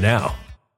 now.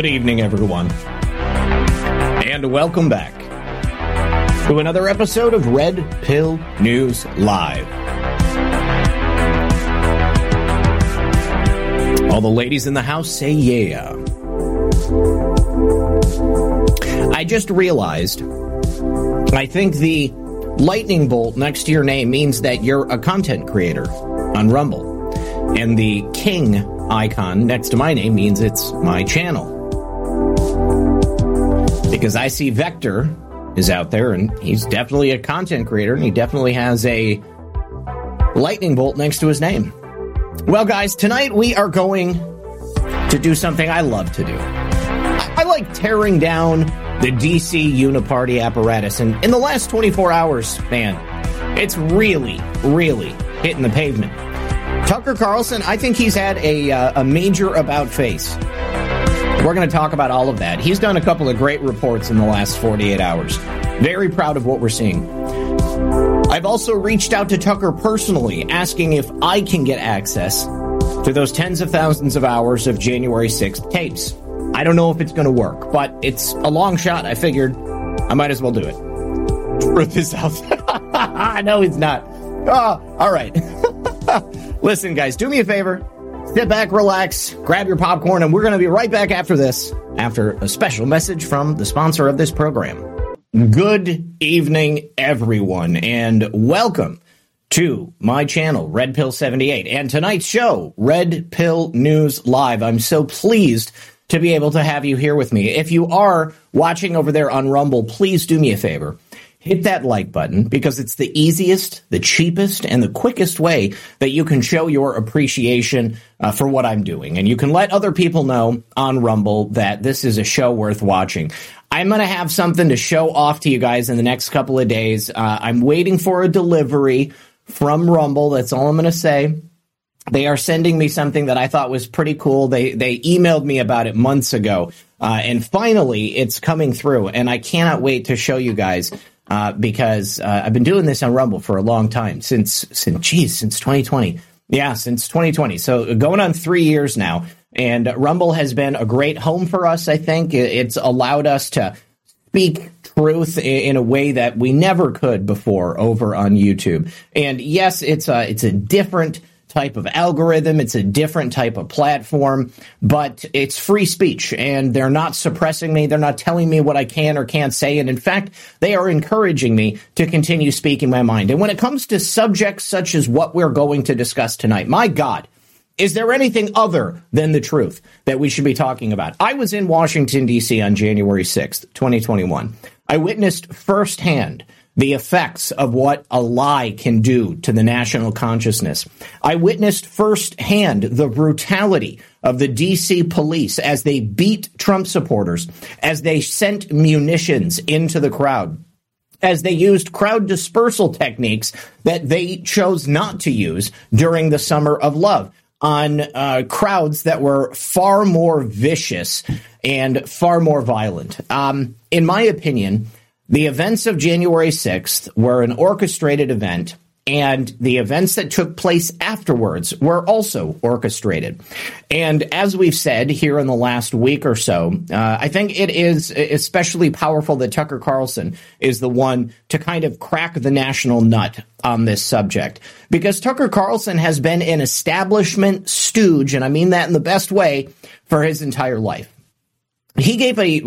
Good evening, everyone, and welcome back to another episode of Red Pill News Live. All the ladies in the house say yeah. I just realized I think the lightning bolt next to your name means that you're a content creator on Rumble. And the king icon next to my name means it's my channel because I see Vector is out there and he's definitely a content creator and he definitely has a lightning bolt next to his name. Well, guys, tonight we are going to do something I love to do. I, like tearing down the DC Uniparty apparatus, and in the last 24 hours, man, it's really, really hitting the pavement. Tucker Carlson, I think he's had a, uh, a major about face. We're going to talk about all of that. He's done a couple of great reports in the last 48 hours. Very proud of what we're seeing. I've also reached out to Tucker personally, asking if I can get access to those tens of thousands of hours of January 6th tapes. I don't know if it's going to work, but it's a long shot. I figured I might as well do it. Truth is out. no, it's not. Oh, all right. Listen, guys, do me a favor Sit back, relax, grab your popcorn, and we're going to be right back after this, after a special message from the sponsor of this program. Good evening, everyone, and welcome to my channel, Red Pill 78, and tonight's show, Red Pill News Live. I'm so pleased to be able to have you here with me. If you are watching over there on Rumble, please do me a favor hit that like button because it's the easiest, the cheapest, and the quickest way that you can show your appreciation uh, for what I'm doing. And you can let other people know on Rumble that this is a show worth watching. I'm going to have something to show off to you guys in the next couple of days. Uh, I'm waiting for a delivery from Rumble. That's all I'm going to say. They are sending me something that I thought was pretty cool. They they emailed me about it months ago, uh, and finally it's coming through. And I cannot wait to show you guys uh, because uh, I've been doing this on Rumble for a long time since since geez since 2020. Yeah, since 2020. So going on three years now, and Rumble has been a great home for us. I think it's allowed us to speak truth in a way that we never could before over on YouTube. And yes, it's a it's a different type of algorithm. It's a different type of platform, but it's free speech and they're not suppressing me. They're not telling me what I can or can't say. And in fact, they are encouraging me to continue speaking my mind. And when it comes to subjects such as what we're going to discuss tonight, my God, is there anything other than the truth that we should be talking about? I was in Washington, D.C. on January 6th, 2021. I witnessed firsthand the effects of what a lie can do to the national consciousness. I witnessed firsthand the brutality of the DC police as they beat Trump supporters, as they sent munitions into the crowd as they used crowd dispersal techniques that they chose not to use during the summer of love on uh, crowds that were far more vicious and far more violent. Um, in my opinion, The events of January 6th were an orchestrated event and the events that took place afterwards were also orchestrated. And as we've said here in the last week or so, uh, I think it is especially powerful that Tucker Carlson is the one to kind of crack the national nut on this subject. Because Tucker Carlson has been an establishment stooge, and I mean that in the best way, for his entire life he gave a,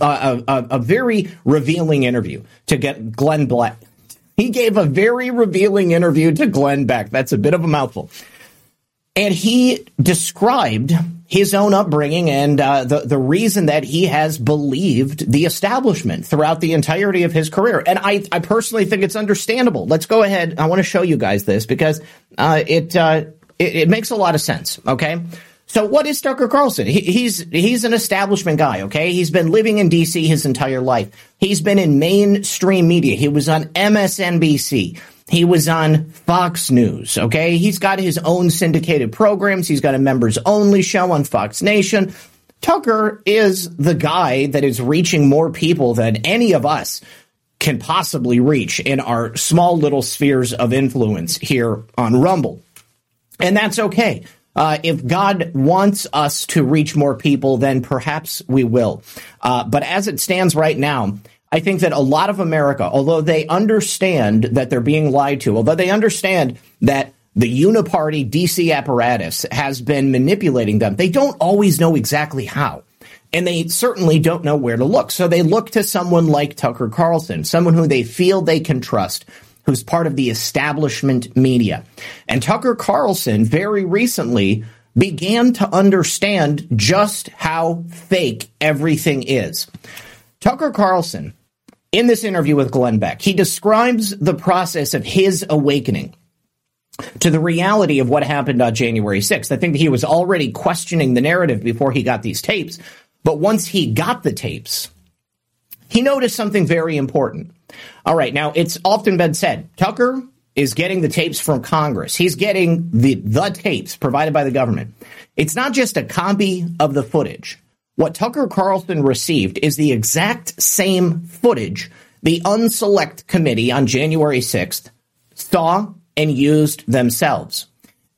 a, a, a, very revealing interview to get Glenn Black, he gave a very revealing interview to Glenn Beck. That's a bit of a mouthful. And he described his own upbringing and uh, the, the reason that he has believed the establishment throughout the entirety of his career. And I, I personally think it's understandable. Let's go ahead. I want to show you guys this because uh, it, uh, it, it makes a lot of sense. Okay. So what is Tucker Carlson? He, he's he's an establishment guy, okay? He's been living in DC his entire life. He's been in mainstream media. He was on MSNBC. He was on Fox News, okay? He's got his own syndicated programs. He's got a members only show on Fox Nation. Tucker is the guy that is reaching more people than any of us can possibly reach in our small little spheres of influence here on Rumble. And that's okay. Uh, if God wants us to reach more people, then perhaps we will. Uh, but as it stands right now, I think that a lot of America, although they understand that they're being lied to, although they understand that the uniparty DC apparatus has been manipulating them, they don't always know exactly how. And they certainly don't know where to look. So they look to someone like Tucker Carlson, someone who they feel they can trust, who's part of the establishment media. And Tucker Carlson very recently began to understand just how fake everything is. Tucker Carlson, in this interview with Glenn Beck, he describes the process of his awakening to the reality of what happened on January 6th. I think he was already questioning the narrative before he got these tapes. But once he got the tapes, he noticed something very important. All right, now it's often been said Tucker is getting the tapes from Congress. He's getting the the tapes provided by the government. It's not just a copy of the footage. What Tucker Carlson received is the exact same footage the Unselect Committee on January 6th saw and used themselves.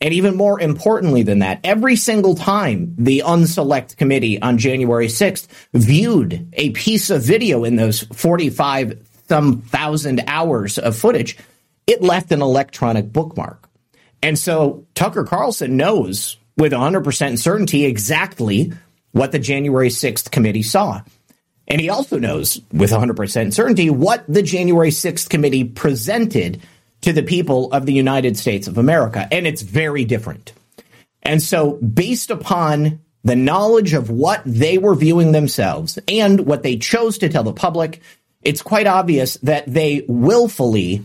And even more importantly than that, every single time the Unselect Committee on January 6th viewed a piece of video in those 45 some thousand hours of footage, it left an electronic bookmark. And so Tucker Carlson knows with 100% certainty exactly what the January 6th committee saw. And he also knows with 100% certainty what the January 6th committee presented to the people of the United States of America. And it's very different. And so, based upon the knowledge of what they were viewing themselves and what they chose to tell the public, it's quite obvious that they willfully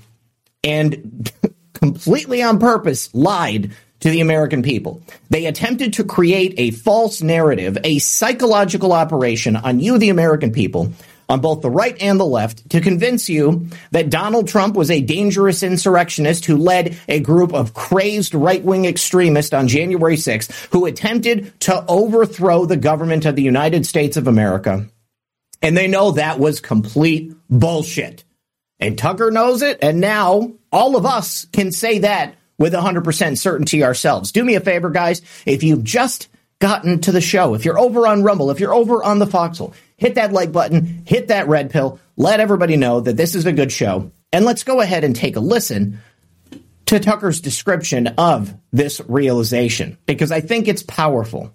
and completely on purpose lied to the American people. They attempted to create a false narrative, a psychological operation on you, the American people, on both the right and the left to convince you that Donald Trump was a dangerous insurrectionist who led a group of crazed right wing extremists on January 6th who attempted to overthrow the government of the United States of America. And they know that was complete bullshit. And Tucker knows it. And now all of us can say that with 100% certainty ourselves. Do me a favor, guys. If you've just gotten to the show, if you're over on Rumble, if you're over on the Foxhole, hit that like button, hit that red pill, let everybody know that this is a good show. And let's go ahead and take a listen to Tucker's description of this realization because I think it's powerful.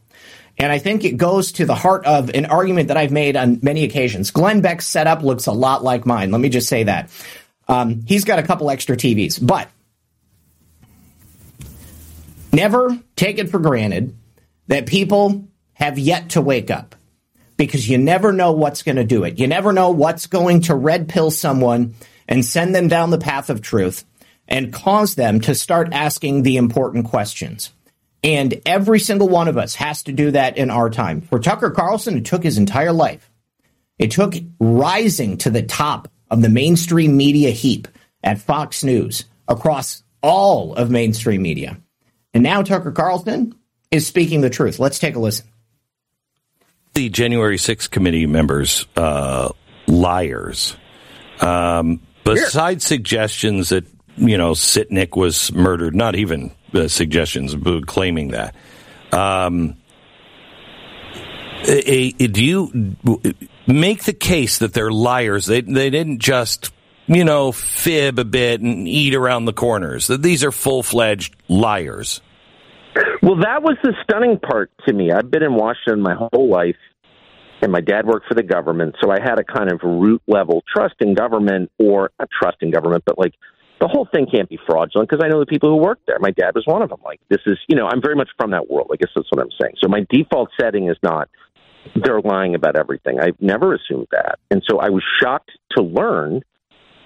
And I think it goes to the heart of an argument that I've made on many occasions. Glenn Beck's setup looks a lot like mine. Let me just say that. Um, he's got a couple extra TVs, but never take it for granted that people have yet to wake up because you never know what's going to do it. You never know what's going to red pill someone and send them down the path of truth and cause them to start asking the important questions. And every single one of us has to do that in our time. For Tucker Carlson, it took his entire life. It took rising to the top of the mainstream media heap at Fox News across all of mainstream media. And now Tucker Carlson is speaking the truth. Let's take a listen. The January 6th committee members, uh, liars. Um, besides sure. suggestions that you know Sicknick was murdered, not even uh, suggestions claiming that. Um, a, a, do you make the case that they're liars? They they didn't just you know fib a bit and eat around the corners. That these are full fledged liars. Well, that was the stunning part to me. I've been in Washington my whole life, and my dad worked for the government, so I had a kind of root level trust in government, or not trust in government, but like the whole thing can't be fraudulent because I know the people who work there. My dad was one of them. Like this is, you know, I'm very much from that world. I guess that's what I'm saying. So my default setting is not they're lying about everything. I've never assumed that. And so I was shocked to learn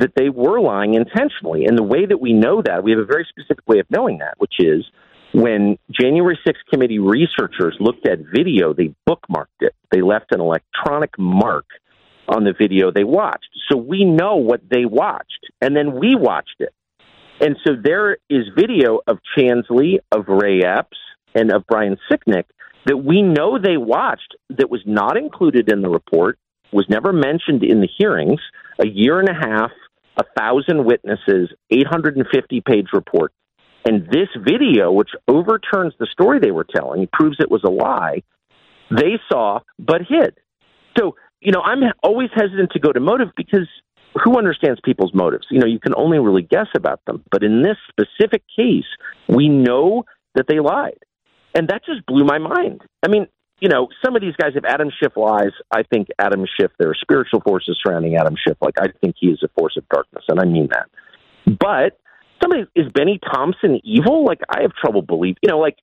that they were lying intentionally. And the way that we know that, we have a very specific way of knowing that, which is when January 6th committee researchers looked at video, they bookmarked it. They left an electronic mark on the video they watched. So we know what they watched, and then we watched it. And so there is video of Chansley, of Ray Epps, and of Brian Sicknick that we know they watched that was not included in the report, was never mentioned in the hearings, a year and a half, a thousand witnesses, 850 page report. And this video, which overturns the story they were telling, proves it was a lie, they saw but hid. So, you know, I'm always hesitant to go to motive because who understands people's motives? You know, you can only really guess about them. But in this specific case, we know that they lied. And that just blew my mind. I mean, you know, some of these guys, if Adam Schiff lies, I think Adam Schiff, there are spiritual forces surrounding Adam Schiff. Like, I think he is a force of darkness, and I mean that. But somebody, is Bennie Thompson evil? Like, I have trouble believing, you know, like,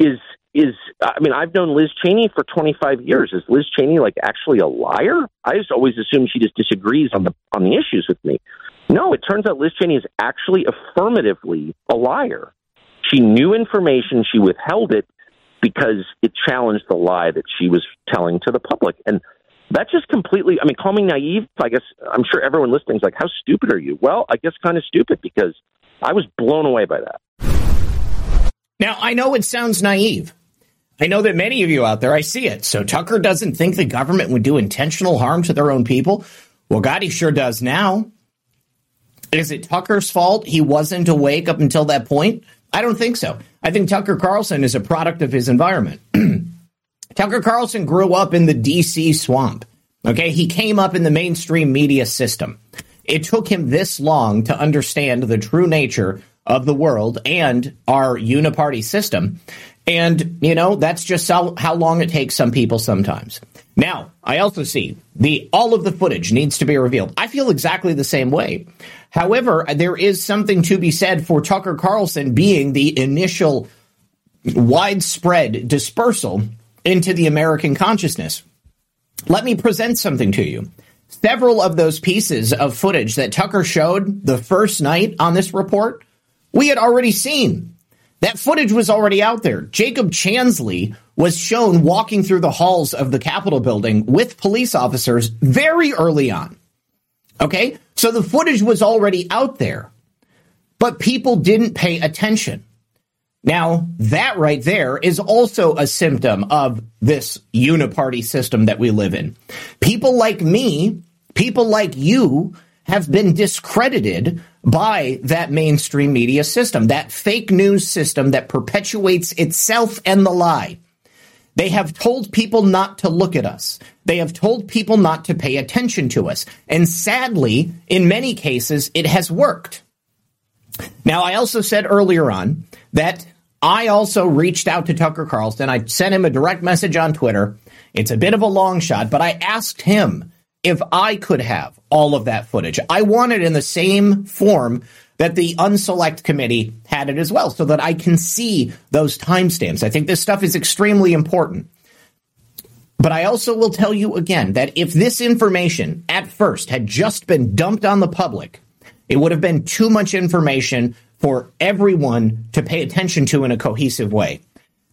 is, is, I mean, I've known Liz Cheney for 25 years. Is Liz Cheney, like, actually a liar? I just always assume she just disagrees on the, on the issues with me. No, it turns out Liz Cheney is actually affirmatively a liar. She knew information, she withheld it because it challenged the lie that she was telling to the public. And that just completely, I mean, call me naive. I guess I'm sure everyone listening is like, how stupid are you? Well, I guess kind of stupid because I was blown away by that. Now, I know it sounds naive. I know that many of you out there, I see it. So Tucker doesn't think the government would do intentional harm to their own people. Well, God, he sure does now. Is it Tucker's fault he wasn't awake up until that point? I don't think so. I think Tucker Carlson is a product of his environment. Tucker Carlson grew up in the DC swamp. Okay, he came up in the mainstream media system. It took him this long to understand the true nature of the world and our uniparty system. And, you know, that's just how, how long it takes some people sometimes. Now, I also see the all of the footage needs to be revealed. I feel exactly the same way. However, there is something to be said for Tucker Carlson being the initial widespread dispersal into the American consciousness. Let me present something to you. Several of those pieces of footage that Tucker showed the first night on this report, we had already seen. That footage was already out there. Jacob Chansley was shown walking through the halls of the Capitol building with police officers very early on. Okay? So the footage was already out there, but people didn't pay attention. Now, that right there is also a symptom of this uniparty system that we live in. People like me, people like you, have been discredited by that mainstream media system, that fake news system that perpetuates itself and the lie. They have told people not to look at us. They have told people not to pay attention to us. And sadly, in many cases, it has worked. Now, I also said earlier on that I also reached out to Tucker Carlson. I sent him a direct message on Twitter. It's a bit of a long shot, but I asked him if I could have all of that footage. I want it in the same form that the unselect committee had it as well so that I can see those timestamps. I think this stuff is extremely important. But I also will tell you again that if this information at first had just been dumped on the public, it would have been too much information for everyone to pay attention to in a cohesive way.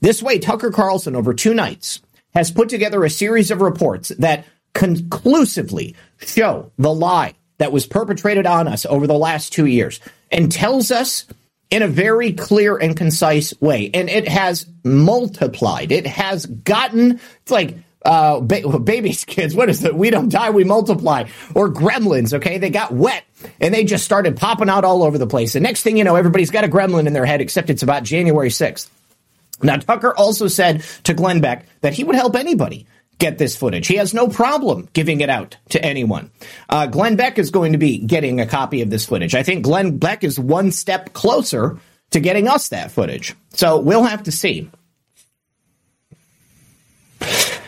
This way, Tucker Carlson, over two nights, has put together a series of reports that conclusively show the lie that was perpetrated on us over the last two years and tells us in a very clear and concise way. And it has multiplied. It has gotten, it's like uh, ba- babies, kids. What is it? We don't die, we multiply. Or gremlins. Okay, they got wet and they just started popping out all over the place. The next thing you know, everybody's got a gremlin in their head, except it's about January sixth. Now, Tucker also said to Glenn Beck that he would help anybody get this footage. He has no problem giving it out to anyone. Uh, Glenn Beck is going to be getting a copy of this footage. I think Glenn Beck is one step closer to getting us that footage. So we'll have to see.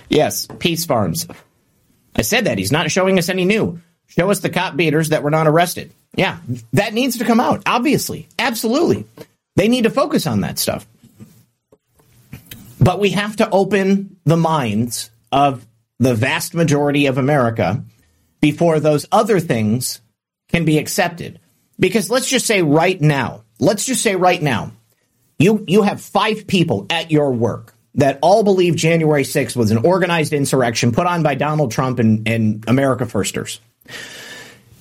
Yes, Peace Farms. I said that. He's not showing us any new. Show us the cop beaters that were not arrested. Yeah, that needs to come out, obviously. Absolutely. They need to focus on that stuff. But we have to open the minds of the vast majority of America before those other things can be accepted. Because let's just say right now, let's just say right now, you, you have five people at your work that all believe January 6th was an organized insurrection put on by Donald Trump and, and America Firsters.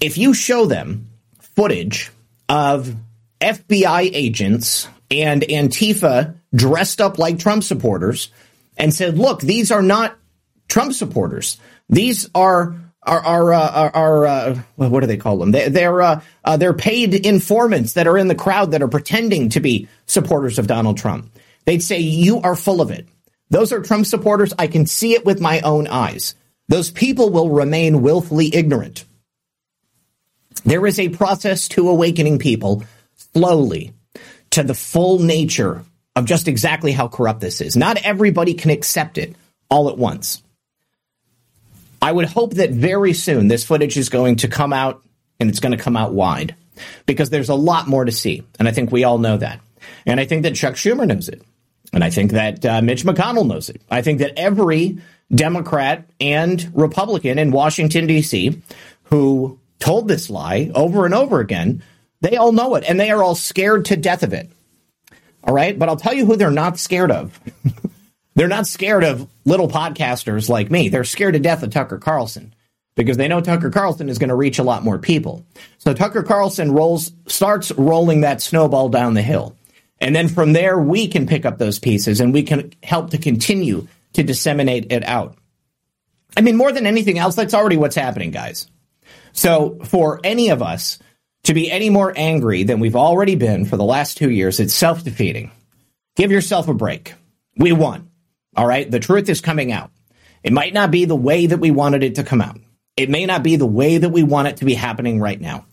If you show them footage of FBI agents and Antifa dressed up like Trump supporters and said, look, these are not Trump supporters. These are are are uh, are, uh, what do they call them? They, they're uh, uh, they're paid informants that are in the crowd that are pretending to be supporters of Donald Trump. They'd say you are full of it. Those are Trump supporters. I can see it with my own eyes. Those people will remain willfully ignorant. There is a process to awakening people slowly to the full nature of just exactly how corrupt this is. Not everybody can accept it all at once. I would hope that very soon this footage is going to come out and it's going to come out wide because there's a lot more to see. And I think we all know that. And I think that Chuck Schumer knows it. And I think that uh, Mitch McConnell knows it. I think that every Democrat and Republican in Washington, D.C., who told this lie over and over again, they all know it and they are all scared to death of it. All right. But I'll tell you who they're not scared of. they're not scared of little podcasters like me. They're scared to death of Tucker Carlson because they know Tucker Carlson is going to reach a lot more people. So Tucker Carlson rolls, starts rolling that snowball down the hill. And then from there, we can pick up those pieces and we can help to continue to disseminate it out. I mean, more than anything else, that's already what's happening, guys. So for any of us to be any more angry than we've already been for the last two years, it's self defeating. Give yourself a break. We won. All right. The truth is coming out. It might not be the way that we wanted it to come out. It may not be the way that we want it to be happening right now.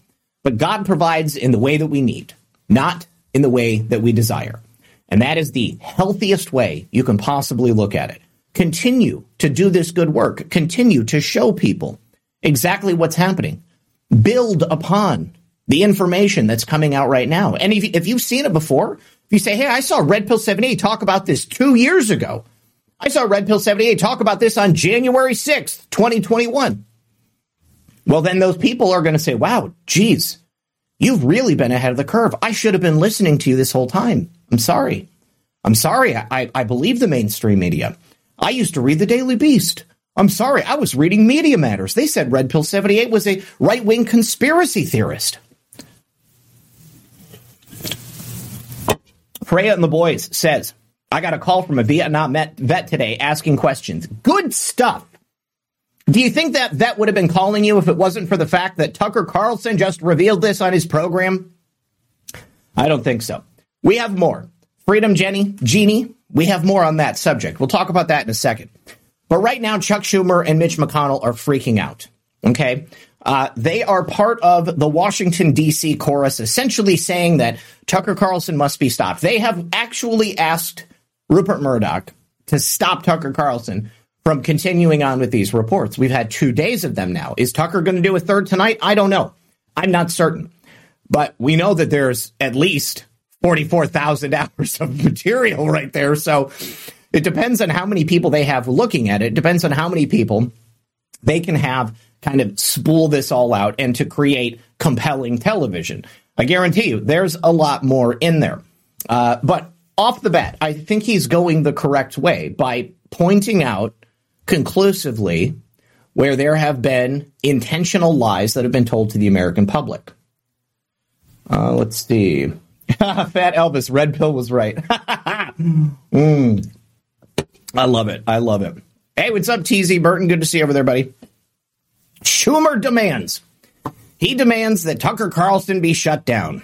But God provides in the way that we need, not in the way that we desire. And that is the healthiest way you can possibly look at it. Continue to do this good work. Continue to show people exactly what's happening. Build upon the information that's coming out right now. And if, if you've seen it before, if you say, hey, I saw Red Pill 78 talk about this two years ago. I saw Red Pill 78 talk about this on January 6th, 2021. Well, then those people are going to say, wow, geez, you've really been ahead of the curve. I should have been listening to you this whole time. I'm sorry. I'm sorry. I, I believe the mainstream media. I used to read the Daily Beast. I'm sorry. I was reading Media Matters. They said Red Pill 78 was a right wing conspiracy theorist. Freya and the boys says, I got a call from a Vietnam vet today asking questions. Good stuff. Do you think that vet would have been calling you if it wasn't for the fact that Tucker Carlson just revealed this on his program? I don't think so. We have more. Freedom Jenny, Jeannie, we have more on that subject. We'll talk about that in a second. But right now, Chuck Schumer and Mitch McConnell are freaking out. Okay. Uh, they are part of the Washington, D.C. chorus, essentially saying that Tucker Carlson must be stopped. They have actually asked Rupert Murdoch to stop Tucker Carlson from continuing on with these reports. We've had two days of them now. Is Tucker going to do a third tonight? I don't know. I'm not certain. But we know that there's at least 44,000 hours of material right there. So it depends on how many people they have looking at it. it depends on how many people they can have kind of spool this all out and to create compelling television. I guarantee you, there's a lot more in there. Uh, but off the bat, I think he's going the correct way by pointing out conclusively where there have been intentional lies that have been told to the American public. Uh, let's see. Fat Elvis, red pill was right. mm. I love it. I love it. Hey, what's up, TZ Burton? Good to see you over there, buddy. Schumer demands. He demands that Tucker Carlson be shut down.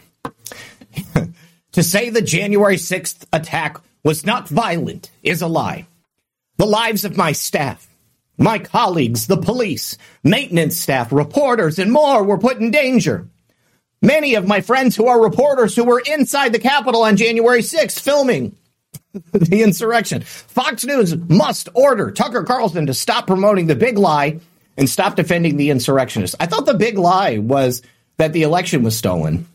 To say the January 6th attack was not violent is a lie. The lives of my staff, my colleagues, the police, maintenance staff, reporters, and more were put in danger. Many of my friends who are reporters who were inside the Capitol on January 6th filming the insurrection. Fox News must order Tucker Carlson to stop promoting the big lie and stop defending the insurrectionists. I thought the big lie was that the election was stolen.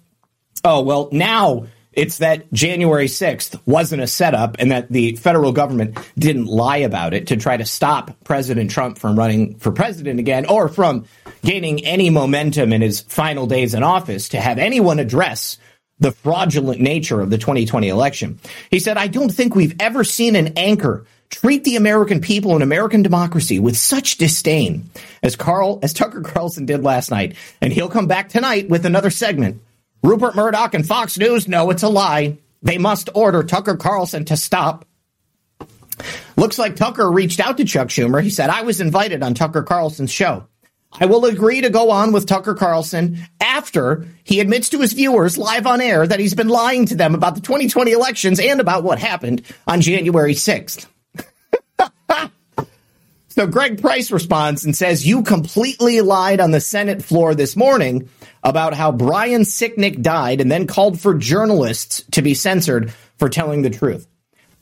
Oh, well, now it's that January 6th wasn't a setup and that the federal government didn't lie about it to try to stop President Trump from running for president again or from gaining any momentum in his final days in office to have anyone address the fraudulent nature of the 2020 election. He said, I don't think we've ever seen an anchor treat the American people and American democracy with such disdain as Carl, as Tucker Carlson did last night. And he'll come back tonight with another segment Rupert Murdoch and Fox News know it's a lie. They must order Tucker Carlson to stop. Looks like Tucker reached out to Chuck Schumer. He said, I was invited on Tucker Carlson's show. I will agree to go on with Tucker Carlson after he admits to his viewers live on air that he's been lying to them about the 2020 elections and about what happened on January 6th. so Greg Price responds and says, You completely lied on the Senate floor this morning about how Brian Sicknick died and then called for journalists to be censored for telling the truth.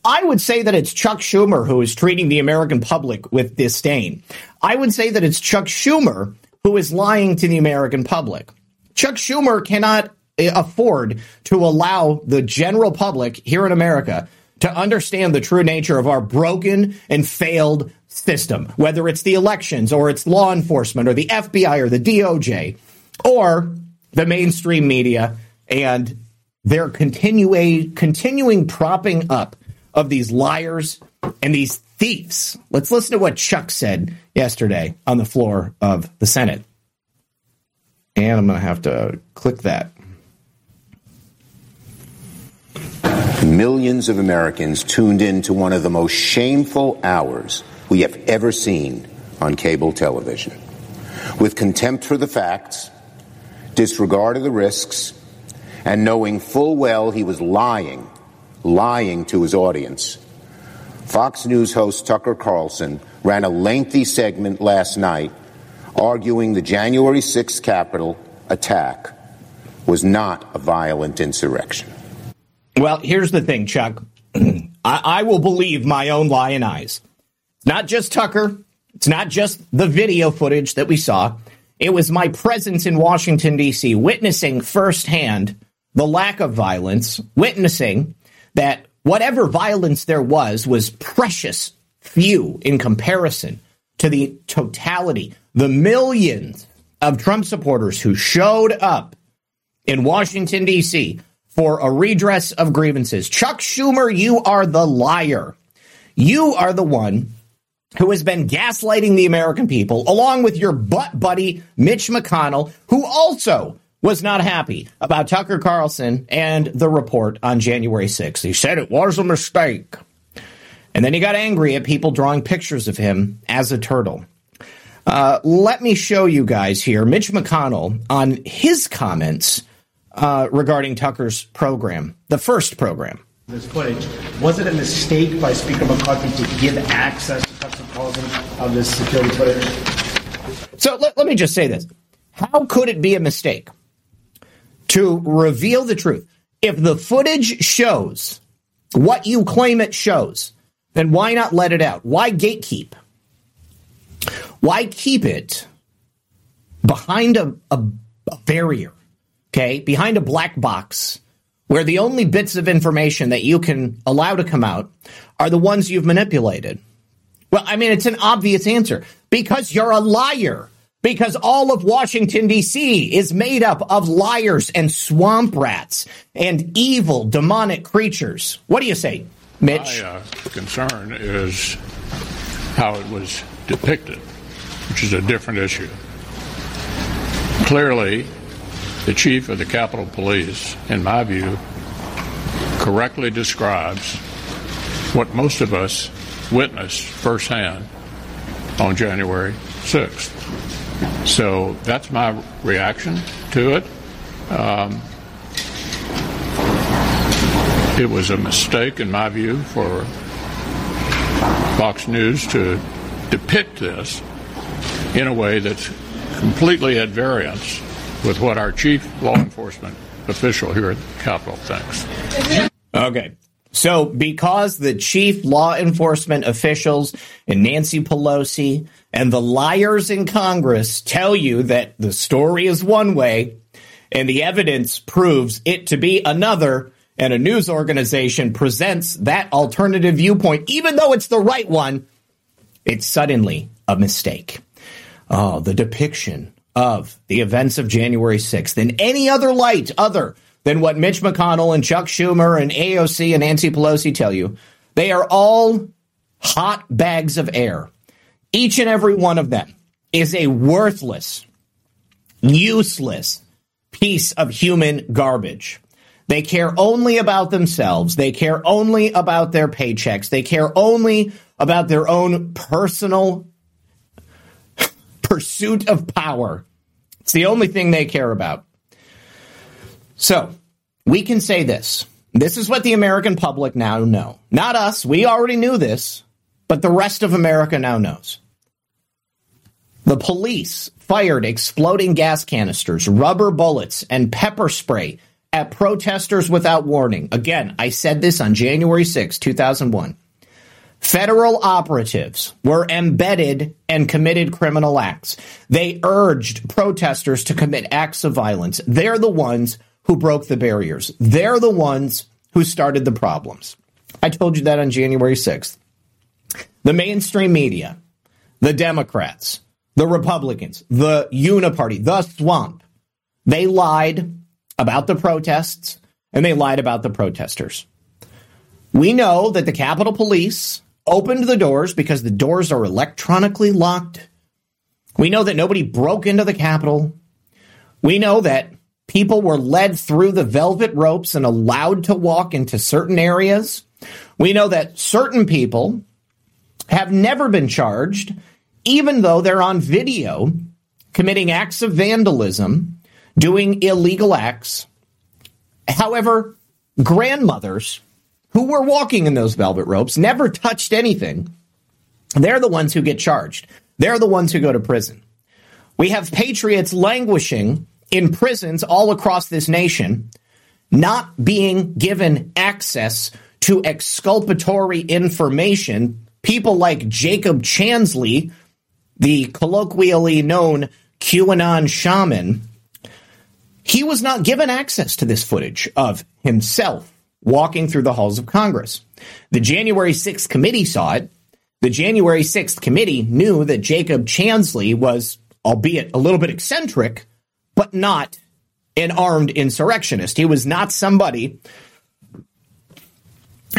I would say that it's Chuck Schumer who is treating the American public with disdain. I would say that it's Chuck Schumer who is lying to the American public. Chuck Schumer cannot eh, afford to allow the general public here in America to understand the true nature of our broken and failed system, whether it's the elections or it's law enforcement or the FBI or the DOJ or the mainstream media and their continua- continuing propping up of these liars and these thieves. Let's listen to what Chuck said yesterday on the floor of the Senate. And I'm going to have to click that. Millions of Americans tuned in to one of the most shameful hours we have ever seen on cable television. With contempt for the facts, disregard of the risks, and knowing full well he was lying, lying to his audience. Fox News host Tucker Carlson ran a lengthy segment last night arguing the January 6th Capitol attack was not a violent insurrection. Well, here's the thing, Chuck. I, I will believe my own lying eyes. Not just Tucker. It's not just the video footage that we saw. It was my presence in Washington, D.C., witnessing firsthand the lack of violence, witnessing that whatever violence there was was precious few in comparison to the totality, the millions of Trump supporters who showed up in Washington, D.C. for a redress of grievances. Chuck Schumer, you are the liar. You are the one who has been gaslighting the American people, along with your butt buddy, Mitch McConnell, who also was not happy about Tucker Carlson and the report on January 6th. He said it was a mistake. And then he got angry at people drawing pictures of him as a turtle. Uh, let me show you guys here Mitch McConnell on his comments uh, regarding Tucker's program, the first program. This footage was it a mistake by Speaker McCarthy to give access to Carlson of this security footage? So let, let me just say this: How could it be a mistake to reveal the truth if the footage shows what you claim it shows? Then why not let it out? Why gatekeep? Why keep it behind a, a, a barrier? Okay, behind a black box where the only bits of information that you can allow to come out are the ones you've manipulated? Well, I mean, it's an obvious answer because you're a liar. Because all of Washington, D.C. is made up of liars and swamp rats and evil, demonic creatures. What do you say, Mitch? My uh, concern is how it was depicted, which is a different issue. Clearly, the chief of the Capitol Police, in my view, correctly describes what most of us witnessed firsthand on January 6th. So that's my reaction to it. Um, it was a mistake, in my view, for Fox News to depict this in a way that's completely at variance with what our chief law enforcement official here at the Capitol thinks. Okay. So, because the chief law enforcement officials and Nancy Pelosi and the liars in Congress tell you that the story is one way and the evidence proves it to be another, and a news organization presents that alternative viewpoint, even though it's the right one, it's suddenly a mistake. Oh, the depiction of the events of January 6th in any other light other than what Mitch McConnell and Chuck Schumer and AOC and Nancy Pelosi tell you. They are all hot bags of air. Each and every one of them is a worthless, useless piece of human garbage. They care only about themselves. They care only about their paychecks. They care only about their own personal pursuit of power. It's the only thing they care about. So, we can say this. This is what the American public now know. Not us. We already knew this, but the rest of America now knows. The police fired exploding gas canisters, rubber bullets, and pepper spray at protesters without warning. Again, I said this on January 6, 2001. Federal operatives were embedded and committed criminal acts. They urged protesters to commit acts of violence. They're the ones who broke the barriers. They're the ones who started the problems. I told you that on January 6th. The mainstream media, the Democrats, the Republicans, the Uniparty, the swamp, they lied about the protests and they lied about the protesters. We know that the Capitol Police opened the doors because the doors are electronically locked. We know that nobody broke into the Capitol. We know that People were led through the velvet ropes and allowed to walk into certain areas. We know that certain people have never been charged, even though they're on video committing acts of vandalism, doing illegal acts. However, grandmothers who were walking in those velvet ropes never touched anything. They're the ones who get charged. They're the ones who go to prison. We have patriots languishing in prisons all across this nation not being given access to exculpatory information. People like Jacob Chansley, the colloquially known QAnon shaman, he was not given access to this footage of himself walking through the halls of Congress. The January 6th committee saw it. The January 6th committee knew that Jacob Chansley was, albeit a little bit eccentric, but not an armed insurrectionist. He was not somebody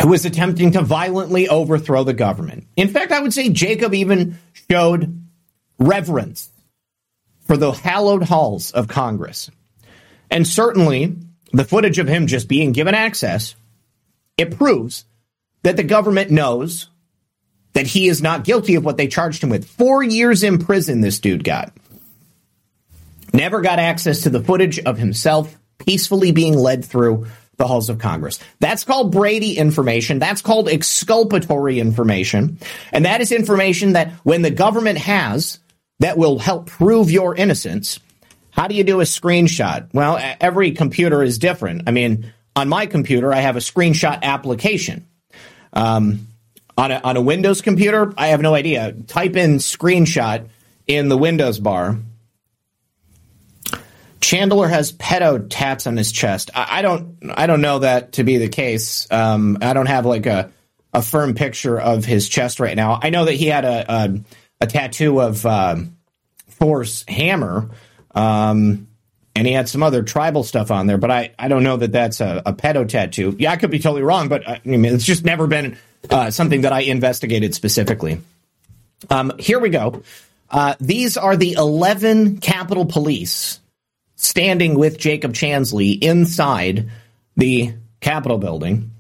who was attempting to violently overthrow the government. In fact, I would say Jacob even showed reverence for the hallowed halls of Congress. And certainly, the footage of him just being given access, it proves that the government knows that he is not guilty of what they charged him with. Four years in prison, this dude got never got access to the footage of himself peacefully being led through the halls of Congress. That's called Brady information. That's called exculpatory information. And that is information that when the government has that will help prove your innocence, how do you do a screenshot? Well, every computer is different. I mean, on my computer, I have a screenshot application. Um, on a, on a Windows computer, I have no idea. Type in screenshot in the Windows bar Chandler has pedo tats on his chest. I, I, don't. I don't know that to be the case. Um, I don't have like a a firm picture of his chest right now. I know that he had a a, a tattoo of um, Thor's hammer, um, and he had some other tribal stuff on there. But I, I don't know that that's a, a pedo tattoo. Yeah, I could be totally wrong, but I mean it's just never been uh, something that I investigated specifically. Um, here we go. Uh, these are the eleven Capitol Police standing with Jacob Chansley inside the Capitol building.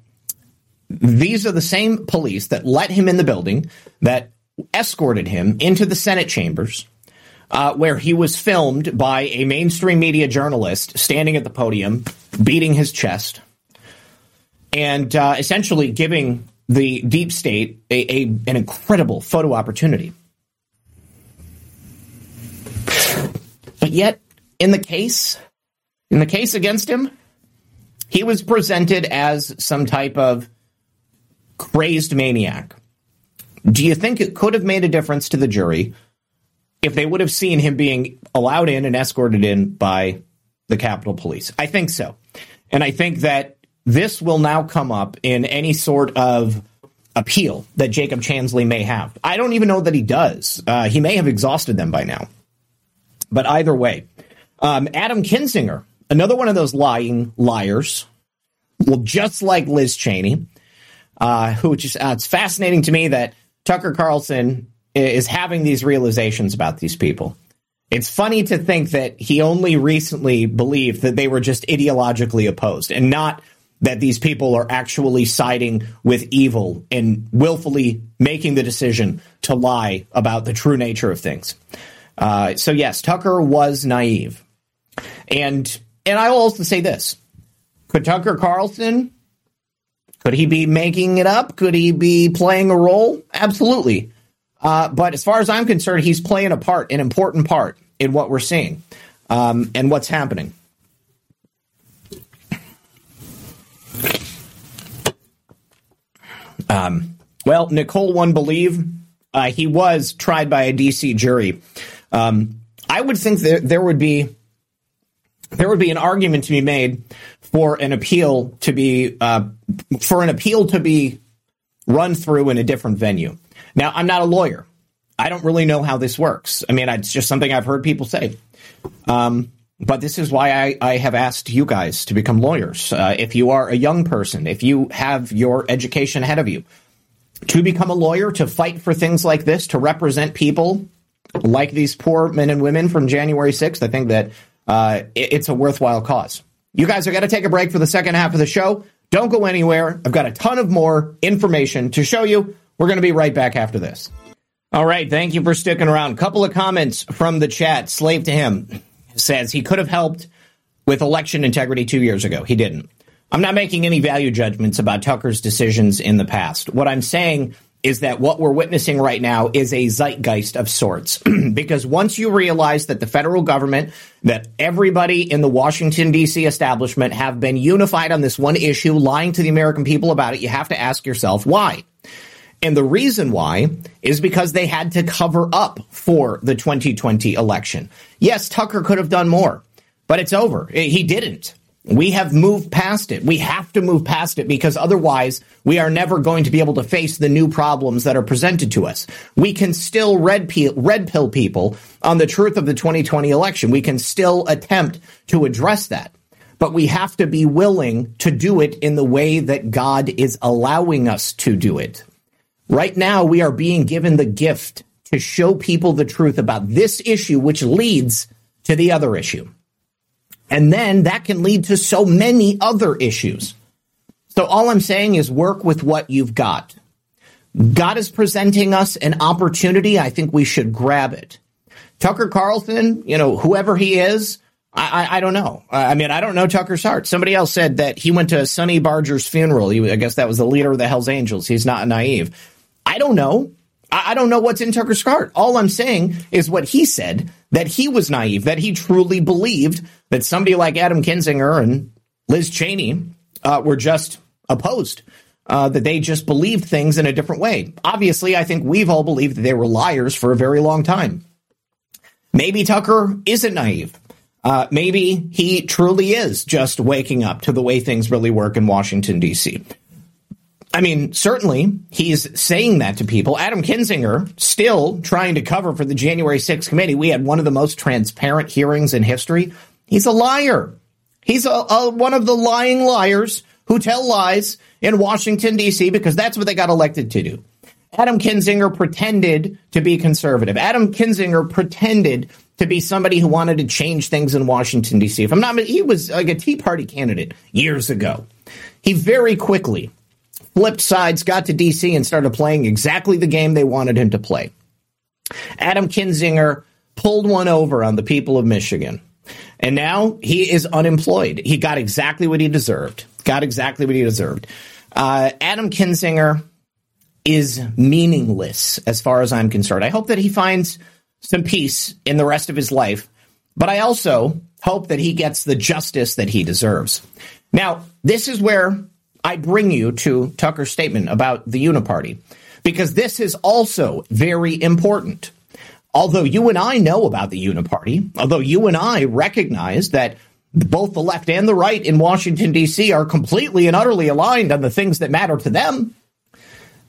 These are the same police that let him in the building, that escorted him into the Senate chambers, uh, where he was filmed by a mainstream media journalist standing at the podium, beating his chest, and uh, essentially giving the deep state a, a, an incredible photo opportunity. But yet, in the case, in the case against him, he was presented as some type of crazed maniac. Do you think it could have made a difference to the jury if they would have seen him being allowed in and escorted in by the Capitol Police? I think so. And I think that this will now come up in any sort of appeal that Jacob Chansley may have. I don't even know that he does. Uh, he may have exhausted them by now. But either way, um, Adam Kinzinger, another one of those lying liars, well, just like Liz Cheney, uh, who just, uh, it's fascinating to me that Tucker Carlson is having these realizations about these people. It's funny to think that he only recently believed that they were just ideologically opposed and not that these people are actually siding with evil and willfully making the decision to lie about the true nature of things. Uh, so yes, Tucker was naive, and and I will also say this: Could Tucker Carlson? Could he be making it up? Could he be playing a role? Absolutely. Uh, but as far as I'm concerned, he's playing a part, an important part in what we're seeing um, and what's happening. Um, well, Nicole One Believe, uh, he was tried by a DC jury um, I would think that there would be there would be an argument to be made for an appeal to be uh, for an appeal to be run through in a different venue. Now, I'm not a lawyer. I don't really know how this works. I mean, it's just something I've heard people say. Um, but this is why I, I, have asked you guys to become lawyers. Uh, if you are a young person, if you have your education ahead of you, to become a lawyer, to fight for things like this, to represent people like these poor men and women from January 6th, I think that uh, it's a worthwhile cause. You guys are going to take a break for the second half of the show. Don't go anywhere. I've got a ton of more information to show you. We're going to be right back after this. All right. Thank you for sticking around. Couple of comments from the chat. Slave to him says he could have helped with election integrity two years ago. He didn't. I'm not making any value judgments about Tucker's decisions in the past. What I'm saying is that what we're witnessing right now is a zeitgeist of sorts. because once you realize that the federal government, that everybody in the Washington, D.C. establishment have been unified on this one issue, lying to the American people about it, you have to ask yourself why. And the reason why is because they had to cover up for the 2020 election. Yes, Tucker could have done more, but it's over. He didn't. We have moved past it. We have to move past it because otherwise we are never going to be able to face the new problems that are presented to us. We can still red pill, red pill people on the truth of the 2020 election. We can still attempt to address that. But we have to be willing to do it in the way that God is allowing us to do it. Right now, we are being given the gift to show people the truth about this issue, which leads to the other issue. And then that can lead to so many other issues. So all I'm saying is work with what you've got. God is presenting us an opportunity. I think we should grab it. Tucker Carlson, you know, whoever he is, I, I, I don't know. I mean, I don't know Tucker's heart. Somebody else said that he went to Sonny Barger's funeral. He, I guess that was the leader of the Hells Angels. He's not naive. I don't know. I, don't know what's in Tucker's heart. All I'm saying is what he said that he was naive, that he truly believed that somebody like Adam Kinzinger and Liz Cheney uh, were just opposed. Uh, that they just believed things in a different way. Obviously, I think we've all believed that they were liars for a very long time. Maybe Tucker isn't naive. Uh, maybe he truly is just waking up to the way things really work in Washington, D.C. I mean, certainly he's saying that to people. Adam Kinzinger still trying to cover for the January 6th committee. We had one of the most transparent hearings in history. He's a liar. He's a, a, one of the lying liars who tell lies in Washington, D.C., because that's what they got elected to do. Adam Kinzinger pretended to be conservative. Adam Kinzinger pretended to be somebody who wanted to change things in Washington, D.C. If I'm not, he was like a Tea Party candidate years ago. He very quickly flipped sides, got to DC, and started playing exactly the game they wanted him to play. Adam Kinzinger pulled one over on the people of Michigan. And now he is unemployed. He got exactly what he deserved. Got exactly what he deserved. Uh, Adam Kinzinger is meaningless as far as I'm concerned. I hope that he finds some peace in the rest of his life, but I also hope that he gets the justice that he deserves. Now, this is where I bring you to Tucker's statement about the Uniparty, because this is also very important. Although you and I know about the Uniparty, although you and I recognize that both the left and the right in Washington, D.C. are completely and utterly aligned on the things that matter to them,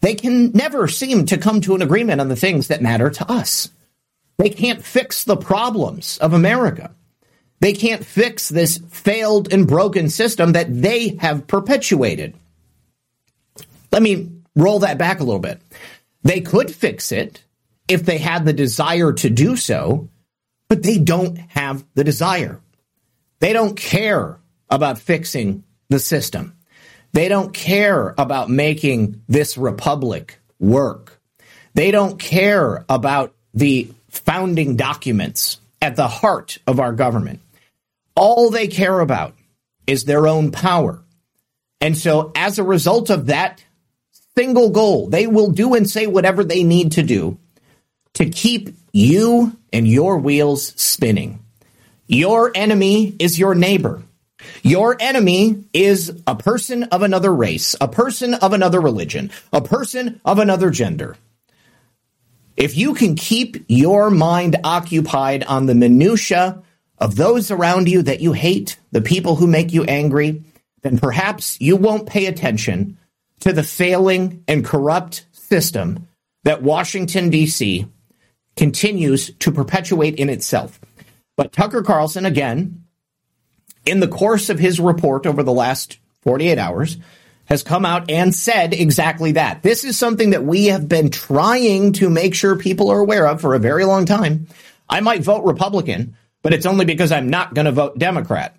they can never seem to come to an agreement on the things that matter to us. They can't fix the problems of America. They can't fix this failed and broken system that they have perpetuated. Let me roll that back a little bit. They could fix it if they had the desire to do so, but they don't have the desire. They don't care about fixing the system. They don't care about making this republic work. They don't care about the founding documents at the heart of our government. All they care about is their own power. And so, as a result of that single goal, they will do and say whatever they need to do to keep you and your wheels spinning. Your enemy is your neighbor. Your enemy is a person of another race, a person of another religion, a person of another gender. If you can keep your mind occupied on the minutia of those around you that you hate, the people who make you angry, then perhaps you won't pay attention to the failing and corrupt system that Washington, D.C. continues to perpetuate in itself. But Tucker Carlson, again, in the course of his report over the last 48 hours, has come out and said exactly that. This is something that we have been trying to make sure people are aware of for a very long time. I might vote Republican, but it's only because I'm not going to vote Democrat.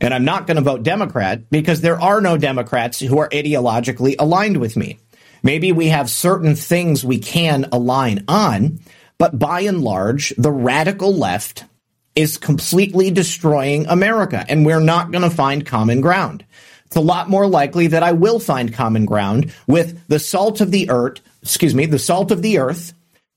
And I'm not going to vote Democrat because there are no Democrats who are ideologically aligned with me. Maybe we have certain things we can align on, but by and large, the radical left is completely destroying America, and we're not going to find common ground. It's a lot more likely that I will find common ground with the salt of the earth, excuse me, the salt of the earth,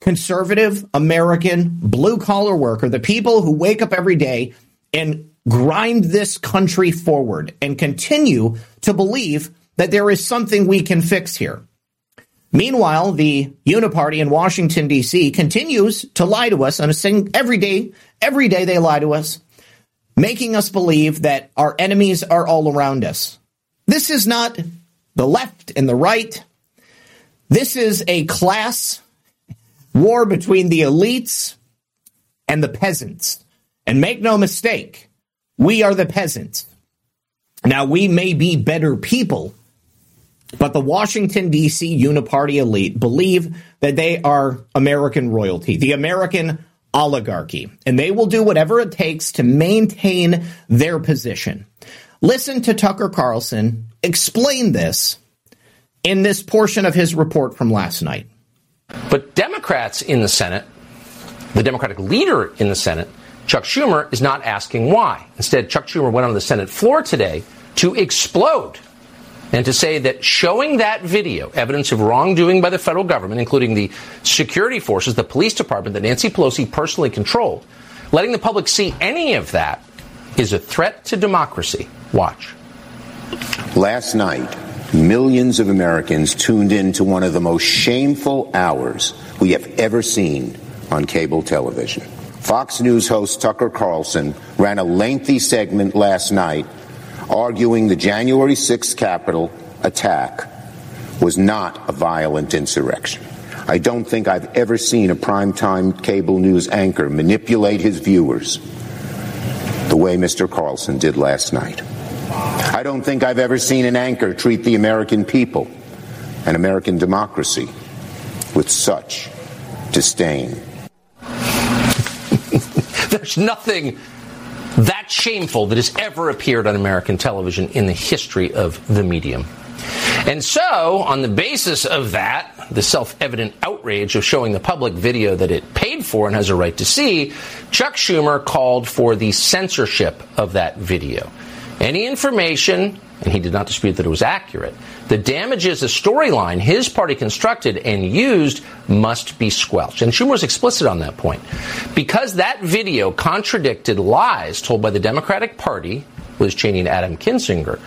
conservative American blue collar worker, the people who wake up every day and grind this country forward and continue to believe that there is something we can fix here. Meanwhile, the Uniparty in Washington, D.C. continues to lie to us on a sing every day. Every day they lie to us, making us believe that our enemies are all around us. This is not the left and the right. This is a class war between the elites and the peasants. And make no mistake, we are the peasants. Now, we may be better people but the Washington, D.C. uniparty elite believe that they are American royalty, the American oligarchy, and they will do whatever it takes to maintain their position. Listen to Tucker Carlson explain this in this portion of his report from last night. But Democrats in the Senate, the Democratic leader in the Senate, Chuck Schumer, is not asking why. Instead, Chuck Schumer went on the Senate floor today to explode and to say that showing that video, evidence of wrongdoing by the federal government, including the security forces, the police department that Nancy Pelosi personally controlled, letting the public see any of that is a threat to democracy. Watch. Last night, millions of Americans tuned in to one of the most shameful hours we have ever seen on cable television. Fox News host Tucker Carlson ran a lengthy segment last night arguing the January 6th Capitol attack was not a violent insurrection. I don't think I've ever seen a primetime cable news anchor manipulate his viewers the way Mr. Carlson did last night. I don't think I've ever seen an anchor treat the American people and American democracy with such disdain. There's nothing that shameful that has ever appeared on American television in the history of the medium. And so, on the basis of that, the self evident outrage of showing the public video that it paid for and has a right to see, Chuck Schumer called for the censorship of that video. Any information, and he did not dispute that it was accurate, the damages the storyline his party constructed and used must be squelched. And Schumer was explicit on that point. Because that video contradicted lies told by the Democratic Party, Cheney and Adam Kinzinger,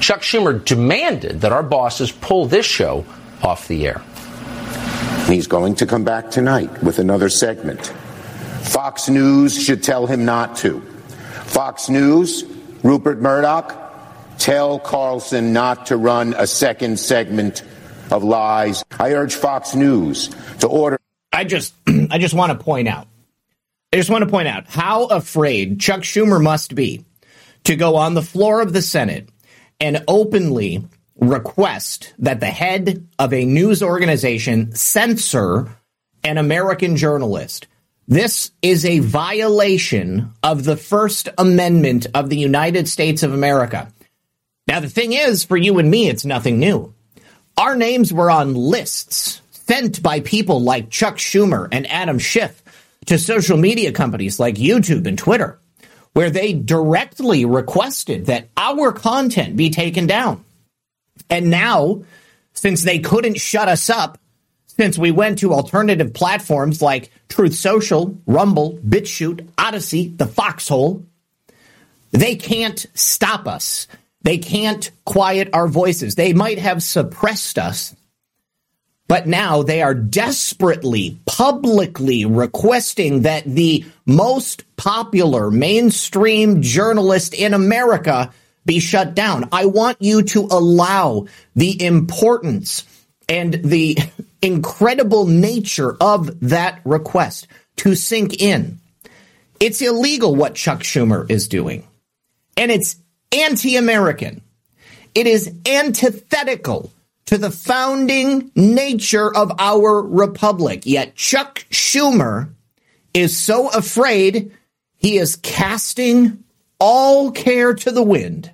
Chuck Schumer demanded that our bosses pull this show off the air. He's going to come back tonight with another segment. Fox News should tell him not to. Fox News, Rupert Murdoch, tell Carlson not to run a second segment of lies. I urge Fox News to order. I just, I just want to point out, I just want to point out how afraid Chuck Schumer must be to go on the floor of the Senate and openly request that the head of a news organization censor an American journalist. This is a violation of the First Amendment of the United States of America. Now, the thing is, for you and me, it's nothing new. Our names were on lists sent by people like Chuck Schumer and Adam Schiff to social media companies like YouTube and Twitter where they directly requested that our content be taken down. And now, since they couldn't shut us up, since we went to alternative platforms like Truth Social, Rumble, BitChute, Odysee, the Foxhole, they can't stop us. They can't quiet our voices. They might have suppressed us but now they are desperately, publicly requesting that the most popular mainstream journalist in America be shut down. I want you to allow the importance and the incredible nature of that request to sink in. It's illegal what Chuck Schumer is doing, and it's anti American. It is antithetical to the founding nature of our republic. Yet Chuck Schumer is so afraid he is casting all care to the wind.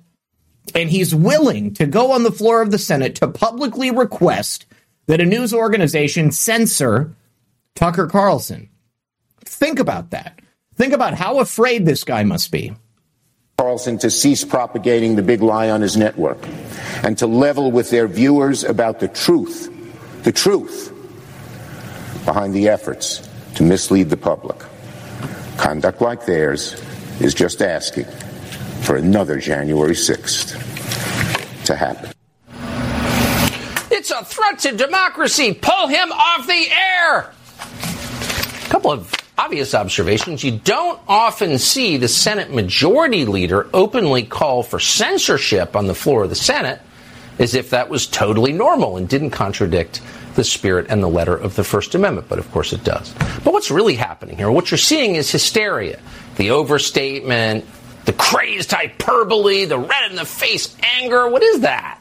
And he's willing to go on the floor of the Senate to publicly request that a news organization censor Tucker Carlson. Think about that. Think about how afraid this guy must be. Carlson to cease propagating the big lie on his network and to level with their viewers about the truth, the truth behind the efforts to mislead the public. Conduct like theirs is just asking for another January 6th to happen. It's a threat to democracy. Pull him off the air. A couple of obvious observations. You don't often see the Senate Majority Leader openly call for censorship on the floor of the Senate as if that was totally normal and didn't contradict the spirit and the letter of the First Amendment, but of course it does. But what's really happening here? What you're seeing is hysteria, the overstatement, the crazed hyperbole, the red in the face anger. What is that?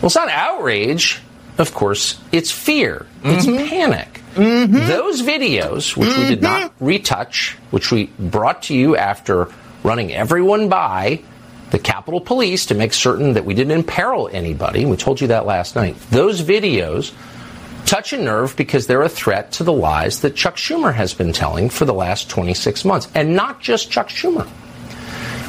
Well, it's not outrage. Of course, it's fear. It's mm-hmm. panic. Mm-hmm. Those videos, which mm-hmm. we did not mm-hmm. retouch, which we brought to you after running everyone by the Capitol Police to make certain that we didn't imperil anybody, we told you that last night. Those videos touch a nerve because they're a threat to the lies that Chuck Schumer has been telling for the last 26 months, and not just Chuck Schumer.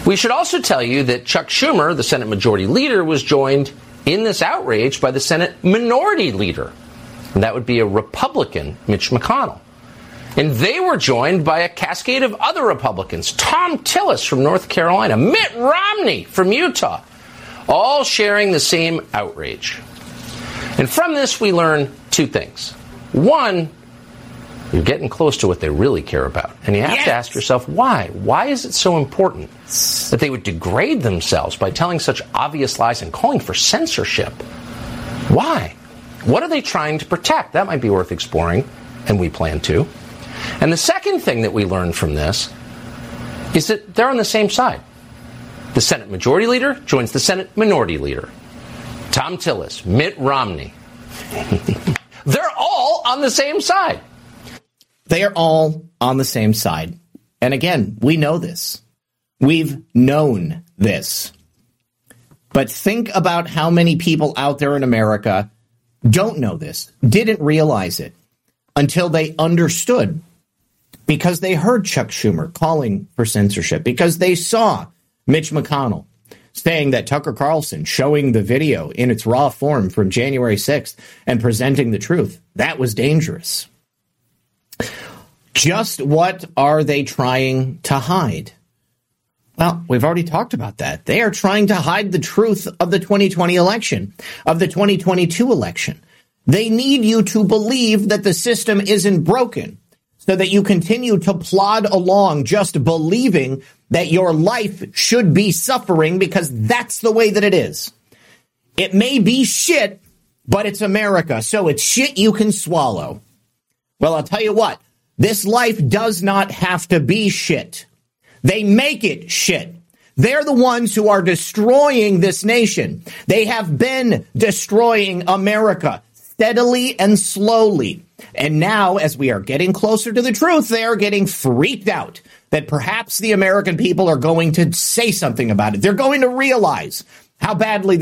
We should also tell you that Chuck Schumer, the Senate Majority Leader, was joined in this outrage by the Senate Minority Leader, and that would be a Republican, Mitch McConnell. And they were joined by a cascade of other Republicans Thom Tillis from North Carolina, Mitt Romney from Utah, all sharing the same outrage. And from this, we learn two things. One, you're getting close to what they really care about. And you have yes. to ask yourself why? Why is it so important that they would degrade themselves by telling such obvious lies and calling for censorship? Why? What are they trying to protect? That might be worth exploring, and we plan to. And the second thing that we learned from this is that they're on the same side. The Senate Majority Leader joins the Senate Minority Leader. Thom Tillis, Mitt Romney. they're all on the same side. They are all on the same side. And again, we know this. We've known this. But think about how many people out there in America don't know this, didn't realize it until they understood because they heard Chuck Schumer calling for censorship, because they saw Mitch McConnell saying that Tucker Carlson showing the video in its raw form from January 6th and presenting the truth. That was dangerous. Just what are they trying to hide? Well, we've already talked about that. They are trying to hide the truth of the 2020 election, of the 2022 election. They need you to believe that the system isn't broken so that you continue to plod along just believing that your life should be suffering because that's the way that it is. It may be shit, but it's America, so it's shit you can swallow. Well, I'll tell you what, this life does not have to be shit. They make it shit. They're the ones who are destroying this nation. They have been destroying America steadily and slowly. And now, as we are getting closer to the truth, they are getting freaked out that perhaps the American people are going to say something about it. They're going to realize how badly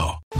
now.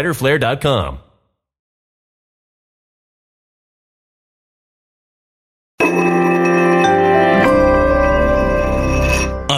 fighterflare.com.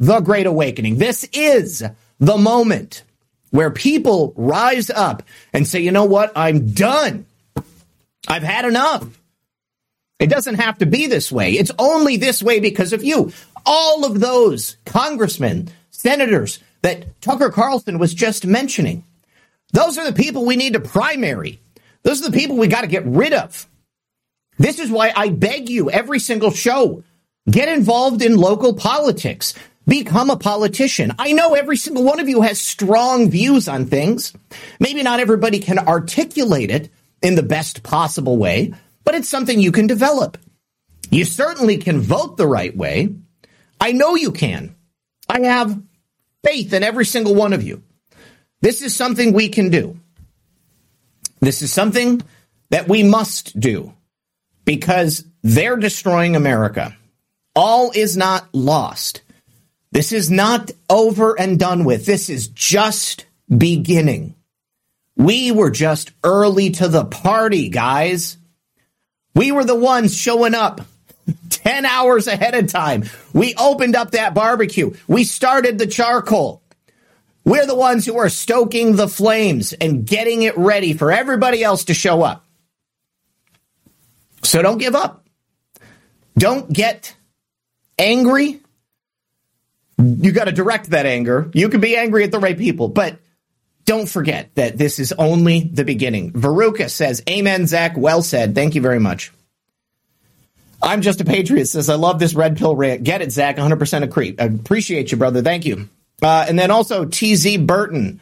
the Great Awakening. This is the moment where people rise up and say, you know what? I'm done. I've had enough. It doesn't have to be this way. It's only this way because of you. All of those congressmen, senators that Tucker Carlson was just mentioning, those are the people we need to primary. Those are the people we got to get rid of. This is why I beg you every single show get involved in local politics Become a politician. I know every single one of you has strong views on things. Maybe not everybody can articulate it in the best possible way, but it's something you can develop. You certainly can vote the right way. I know you can. I have faith in every single one of you. This is something we can do. This is something that we must do because they're destroying America. All is not lost. This is not over and done with. This is just beginning. We were just early to the party, guys. We were the ones showing up 10 hours ahead of time. We opened up that barbecue. We started the charcoal. We're the ones who are stoking the flames and getting it ready for everybody else to show up. So don't give up. Don't get angry. You got to direct that anger. You can be angry at the right people, but don't forget that this is only the beginning. Veruca says, Amen, Zak. Well said. Thank you very much. I'm just a patriot. Says, I love this red pill rant. Get it, Zak. 100% agree. Appreciate you, brother. Thank you. Uh, and then also TZ Burton.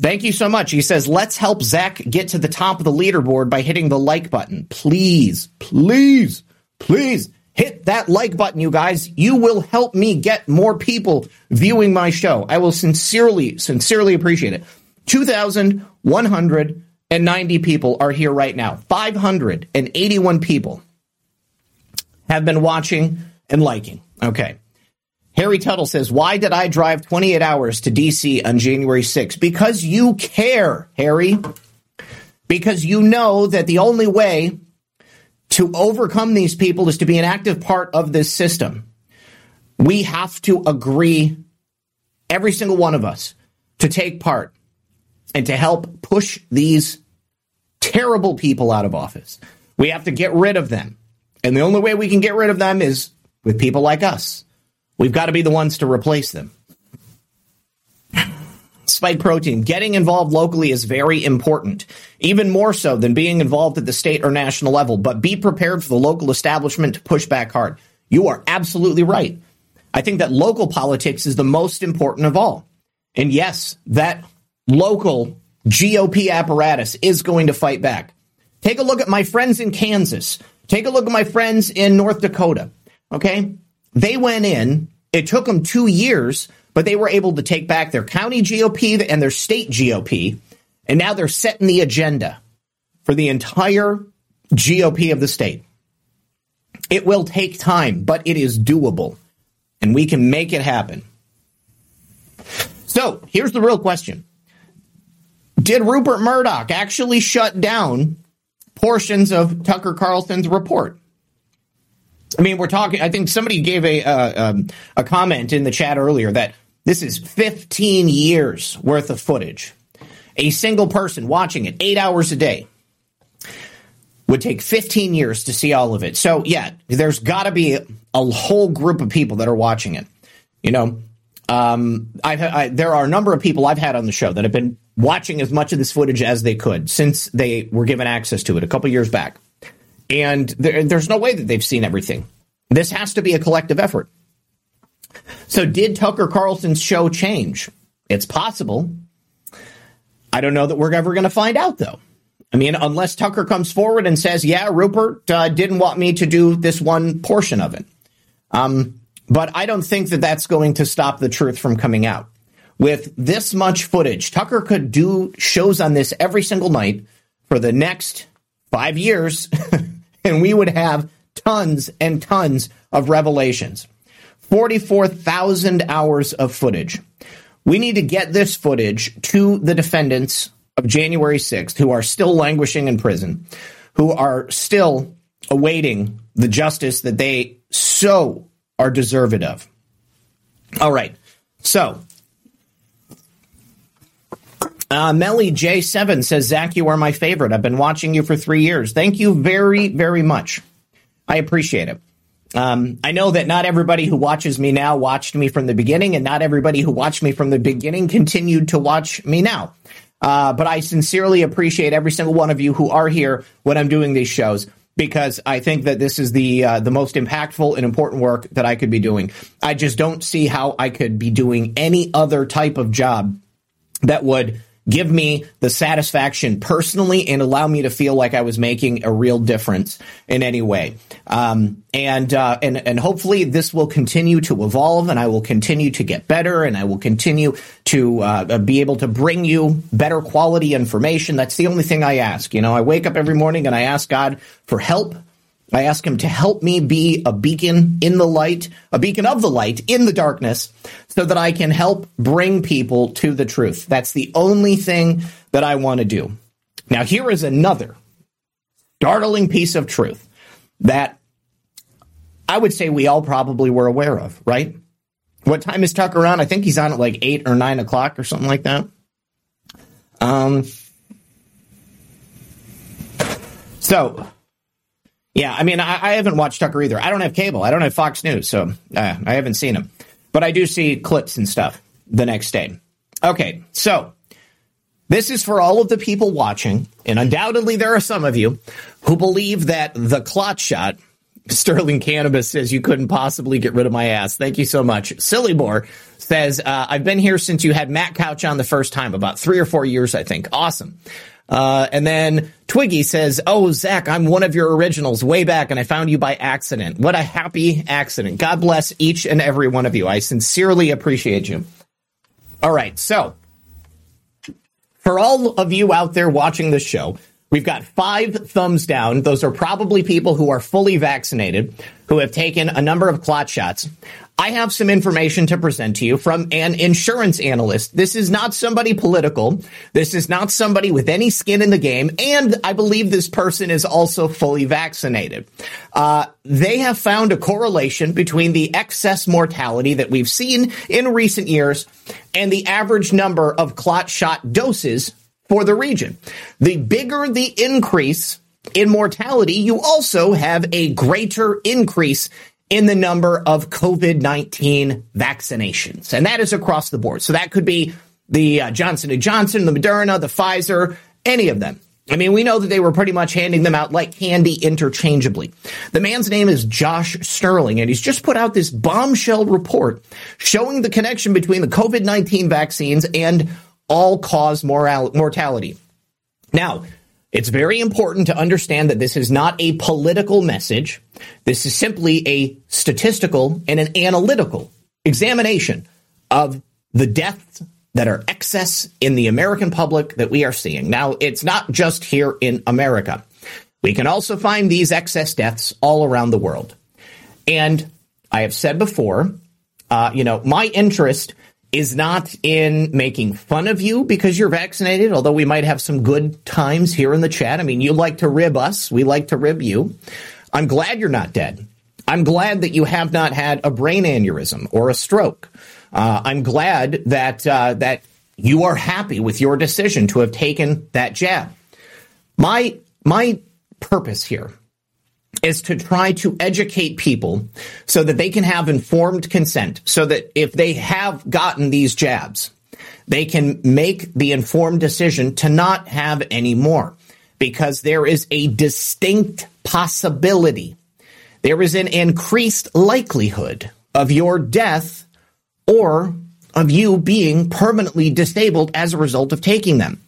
Thank you so much. He says, let's help Zak get to the top of the leaderboard by hitting the like button. Please, please, please hit that like button, you guys. You will help me get more people viewing my show. I will sincerely, sincerely appreciate it. 2,190 people are here right now. 581 people have been watching and liking. Okay. Harry Tuttle says, Why did I drive 28 hours to DC on January 6th? Because you care, Harry. Because you know that the only way to overcome these people is to be an active part of this system. We have to agree, every single one of us, to take part and to help push these terrible people out of office. We have to get rid of them. And the only way we can get rid of them is with people like us. We've got to be the ones to replace them. Spike protein. Getting involved locally is very important, even more so than being involved at the state or national level. But be prepared for the local establishment to push back hard. You are absolutely right. I think that local politics is the most important of all. And yes, that local GOP apparatus is going to fight back. Take a look at my friends in Kansas. Take a look at my friends in North Dakota. Okay? They went in it took them two years, but they were able to take back their county GOP and their state GOP. And now they're setting the agenda for the entire GOP of the state. It will take time, but it is doable. And we can make it happen. So here's the real question Did Rupert Murdoch actually shut down portions of Tucker Carlson's report? I mean, we're talking. I think somebody gave a uh, um, a comment in the chat earlier that this is 15 years worth of footage. A single person watching it eight hours a day would take 15 years to see all of it. So yeah, there's got to be a whole group of people that are watching it. You know, um, I've I, there are a number of people I've had on the show that have been watching as much of this footage as they could since they were given access to it a couple years back and there, there's no way that they've seen everything. This has to be a collective effort. So, did Tucker Carlson's show change? It's possible. I don't know that we're ever going to find out, though. I mean, unless Tucker comes forward and says, "Yeah, Rupert uh, didn't want me to do this one portion of it," um, but I don't think that that's going to stop the truth from coming out. With this much footage, Tucker could do shows on this every single night for the next five years and we would have tons and tons of revelations. 44,000 hours of footage. We need to get this footage to the defendants of January 6th who are still languishing in prison, who are still awaiting the justice that they so are deserved of. All right. So uh, Melly J7 says, Zak, you are my favorite. I've been watching you for three years. Thank you very, very much. I appreciate it. Um, I know that not everybody who watches me now watched me from the beginning, and not everybody who watched me from the beginning continued to watch me now. Uh, but I sincerely appreciate every single one of you who are here when I'm doing these shows. because I think that this is the uh, the most impactful and important work that I could be doing. I just don't see how I could be doing any other type of job that would give me the satisfaction personally and allow me to feel like I was making a real difference in any way. Um, and uh, and and hopefully this will continue to evolve, and I will continue to get better, and I will continue to uh, be able to bring you better quality information. That's the only thing I ask. You know, I wake up every morning and I ask God for help I ask him to help me be a beacon in the light, a beacon of the light in the darkness, so that I can help bring people to the truth. That's the only thing that I want to do. Now, here is another startling piece of truth that I would say we all probably were aware of, right? What time is Tucker on? I think he's on at like eight or nine o'clock or something like that. Um, so yeah, I mean, I, I, haven't watched Tucker either. I don't have cable. I don't have Fox News, so uh, I haven't seen him. But I do see clips and stuff the next day. Okay, so this is for all of the people watching, and undoubtedly there are some of you who believe that the clot shot. Sterling Cannabis says you couldn't possibly get rid of my ass. Thank you so much. Silly Boar says uh, I've been here since you had Matt Couch on the first time, about three or four years, I think. Awesome. Uh, and then Twiggy says, Oh, Zak, I'm one of your originals way back and I found you by accident. What a happy accident. God bless each and every one of you. I sincerely appreciate you. All right. So for all of you out there watching this show, We've got five thumbs down. Those are probably people who are fully vaccinated, who have taken a number of clot shots. I have some information to present to you from an insurance analyst. This is not somebody political. This is not somebody with any skin in the game. And I believe this person is also fully vaccinated. Uh, they have found a correlation between the excess mortality that we've seen in recent years and the average number of clot shot doses for the region. The bigger the increase in mortality, you also have a greater increase in the number of COVID 19 vaccinations. And that is across the board. So that could be the uh, Johnson & Johnson, the Moderna, the Pfizer, any of them. I mean, we know that they were pretty much handing them out like candy interchangeably. The man's name is Josh Stirling, and he's just put out this bombshell report showing the connection between the COVID 19 vaccines and all cause moral- mortality. Now, it's very important to understand that this is not a political message. This is simply a statistical and an analytical examination of the deaths that are excess in the American public that we are seeing. Now, it's not just here in America. We can also find these excess deaths all around the world. And I have said before, uh, you know, my interest is not in making fun of you because you're vaccinated, although we might have some good times here in the chat. I mean, you like to rib us, we like to rib you. I'm glad you're not dead. I'm glad that you have not had a brain aneurysm or a stroke. Uh, I'm glad that uh, that you are happy with your decision to have taken that jab. My my purpose here is to try to educate people so that they can have informed consent, so that if they have gotten these jabs, they can make the informed decision to not have any more because there is a distinct possibility. There is an increased likelihood of your death or of you being permanently disabled as a result of taking them.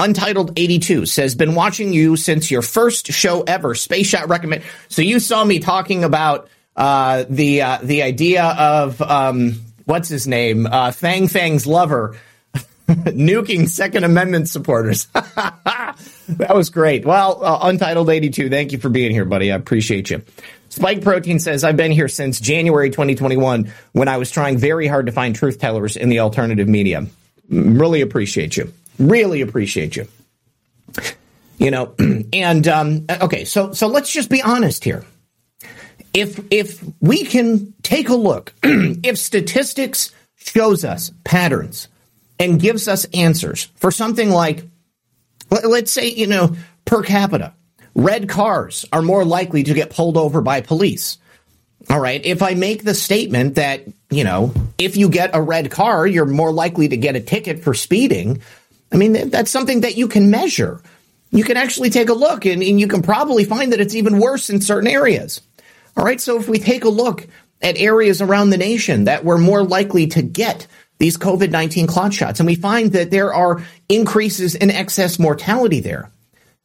Untitled 82 says, been watching you since your first show ever. Space Shot recommend. So you saw me talking about, uh, the, uh, the idea of, um, what's his name? Uh, Fang Fang's lover nuking Second Amendment supporters. that was great. Well, uh, Untitled 82, thank you for being here, buddy. I appreciate you. Spike Protein says, I've been here since January 2021 when I was trying very hard to find truth tellers in the alternative media. Really appreciate you. Really appreciate you. You know, and um, okay, so so let's just be honest here. If if we can take a look, if statistics shows us patterns and gives us answers for something like, let's say, you know, per capita, red cars are more likely to get pulled over by police. All right. If I make the statement that, you know, if you get a red car, you're more likely to get a ticket for speeding, I mean, that's something that you can measure. you can actually take a look and, and you can probably find that it's even worse in certain areas. All right. So if we take a look at areas around the nation that were more likely to get these COVID 19 clot shots, and we find that there are increases in excess mortality there,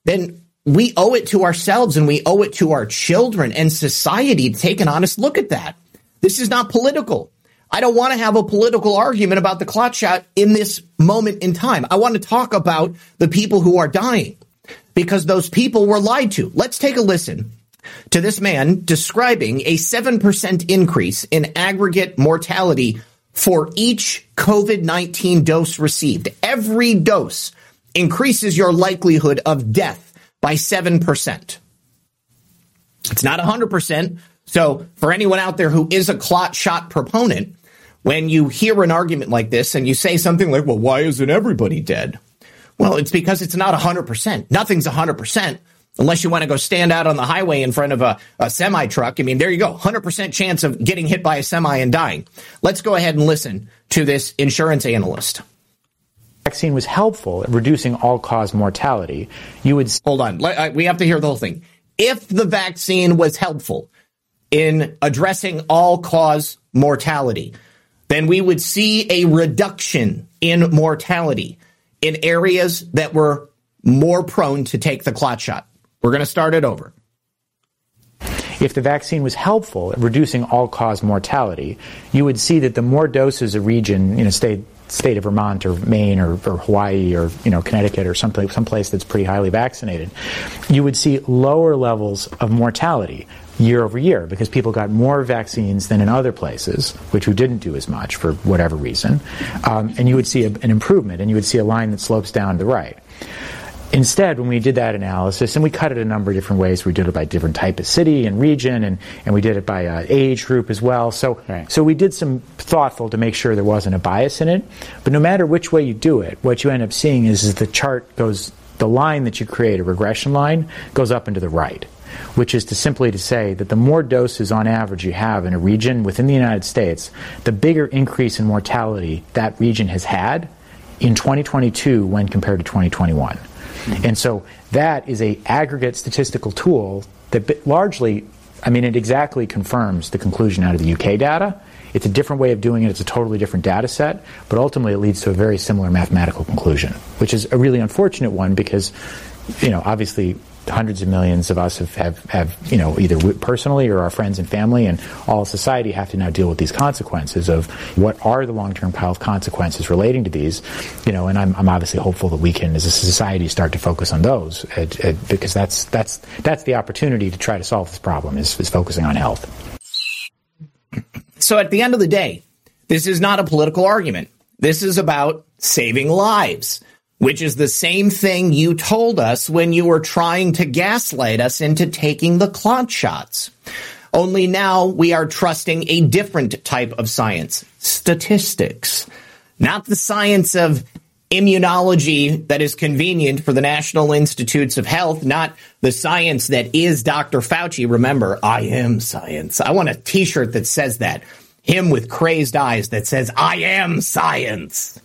then we owe it to ourselves and we owe it to our children and society to take an honest look at that. This is not political. I don't want to have a political argument about the clot shot in this moment in time. I want to talk about the people who are dying because those people were lied to. Let's take a listen to this man describing a 7% increase in aggregate mortality for each COVID 19 dose received. Every dose increases your likelihood of death by 7%. It's not 100%. So, for anyone out there who is a clot shot proponent, when you hear an argument like this and you say something like, well, why isn't everybody dead? Well, it's because it's not 100%. Nothing's 100% unless you want to go stand out on the highway in front of a, a semi truck. I mean, there you go. 100% chance of getting hit by a semi and dying. Let's go ahead and listen to this insurance analyst. Vaccine was helpful at reducing all cause mortality. You would hold on. We have to hear the whole thing. If the vaccine was helpful in addressing all cause mortality, then we would see a reduction in mortality in areas that were more prone to take the clot shot. We're going to start it over. If the vaccine was helpful at reducing all cause mortality, you would see that the more doses a region, you know, state state of Vermont or Maine or, or Hawaii or you know Connecticut or someplace someplace that's pretty highly vaccinated, you would see lower levels of mortality year over year because people got more vaccines than in other places, which we didn't do as much for whatever reason, um, and you would see a, an improvement and you would see a line that slopes down to the right. Instead, when we did that analysis, and we cut it a number of different ways, we did it by different type of city and region, and, and we did it by uh, age group as well. So, right. so we did some thoughtful to make sure there wasn't a bias in it. But no matter which way you do it, what you end up seeing is, is the chart goes, the line that you create, a regression line, goes up and to the right which is to simply to say that the more doses on average you have in a region within the United States, the bigger increase in mortality that region has had in 2022 when compared to 2021. Hmm. And so that is a aggregate statistical tool that largely, I mean, it exactly confirms the conclusion out of the UK data. It's a different way of doing it. It's a totally different data set, but ultimately it leads to a very similar mathematical conclusion, which is a really unfortunate one because, you know, obviously hundreds of millions of us have, have, have, you know, either personally or our friends and family and all society have to now deal with these consequences of what are the long-term health consequences relating to these, you know, and I'm, I'm obviously hopeful that we can, as a society, start to focus on those at, at, because that's, that's, that's the opportunity to try to solve this problem is, is focusing on health. So at the end of the day, this is not a political argument. This is about saving lives which is the same thing you told us when you were trying to gaslight us into taking the clot shots. Only now we are trusting a different type of science, statistics, not the science of immunology that is convenient for the National Institutes of Health, not the science that is Dr. Fauci. Remember, I am science. I want a t-shirt that says that. Him with crazed eyes that says, I am science.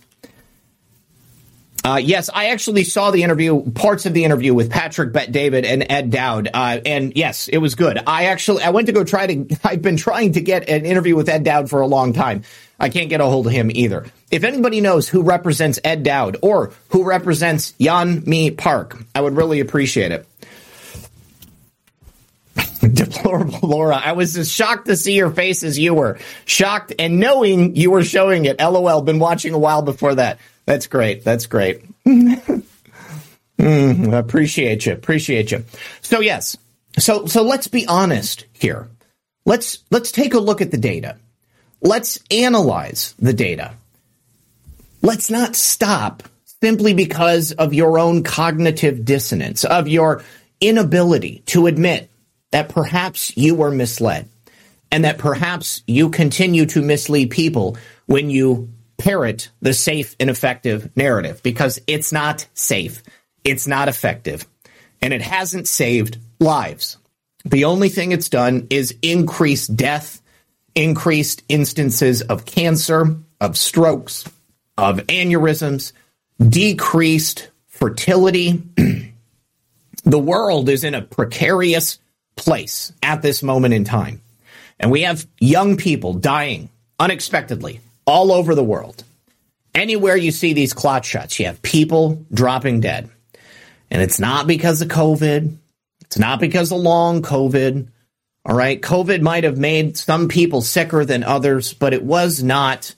Uh, yes, I actually saw the interview, parts of the interview with Patrick Bet David and Ed Dowd, uh, and yes, it was good. I actually I went to go try to. I've been trying to get an interview with Ed Dowd for a long time. I can't get a hold of him either. If anybody knows who represents Ed Dowd or who represents Yeonmi Park, I would really appreciate it. Deplorable Laura, I was as shocked to see your face as you were. Shocked and knowing you were showing it. LOL, been watching a while before that. That's great. That's great. mm, appreciate you. Appreciate you. So yes. So so let's be honest here. Let's let's take a look at the data. Let's analyze the data. Let's not stop simply because of your own cognitive dissonance, of your inability to admit that perhaps you were misled and that perhaps you continue to mislead people when you parrot the safe and effective narrative because it's not safe. It's not effective. And it hasn't saved lives. The only thing it's done is increase death, increased instances of cancer, of strokes, of aneurysms, decreased fertility, The world is in a precarious place at this moment in time. And we have young people dying unexpectedly all over the world. Anywhere you see these clot shots, you have people dropping dead. And it's not because of COVID. It's not because of long COVID. All right. COVID might have made some people sicker than others, but it was not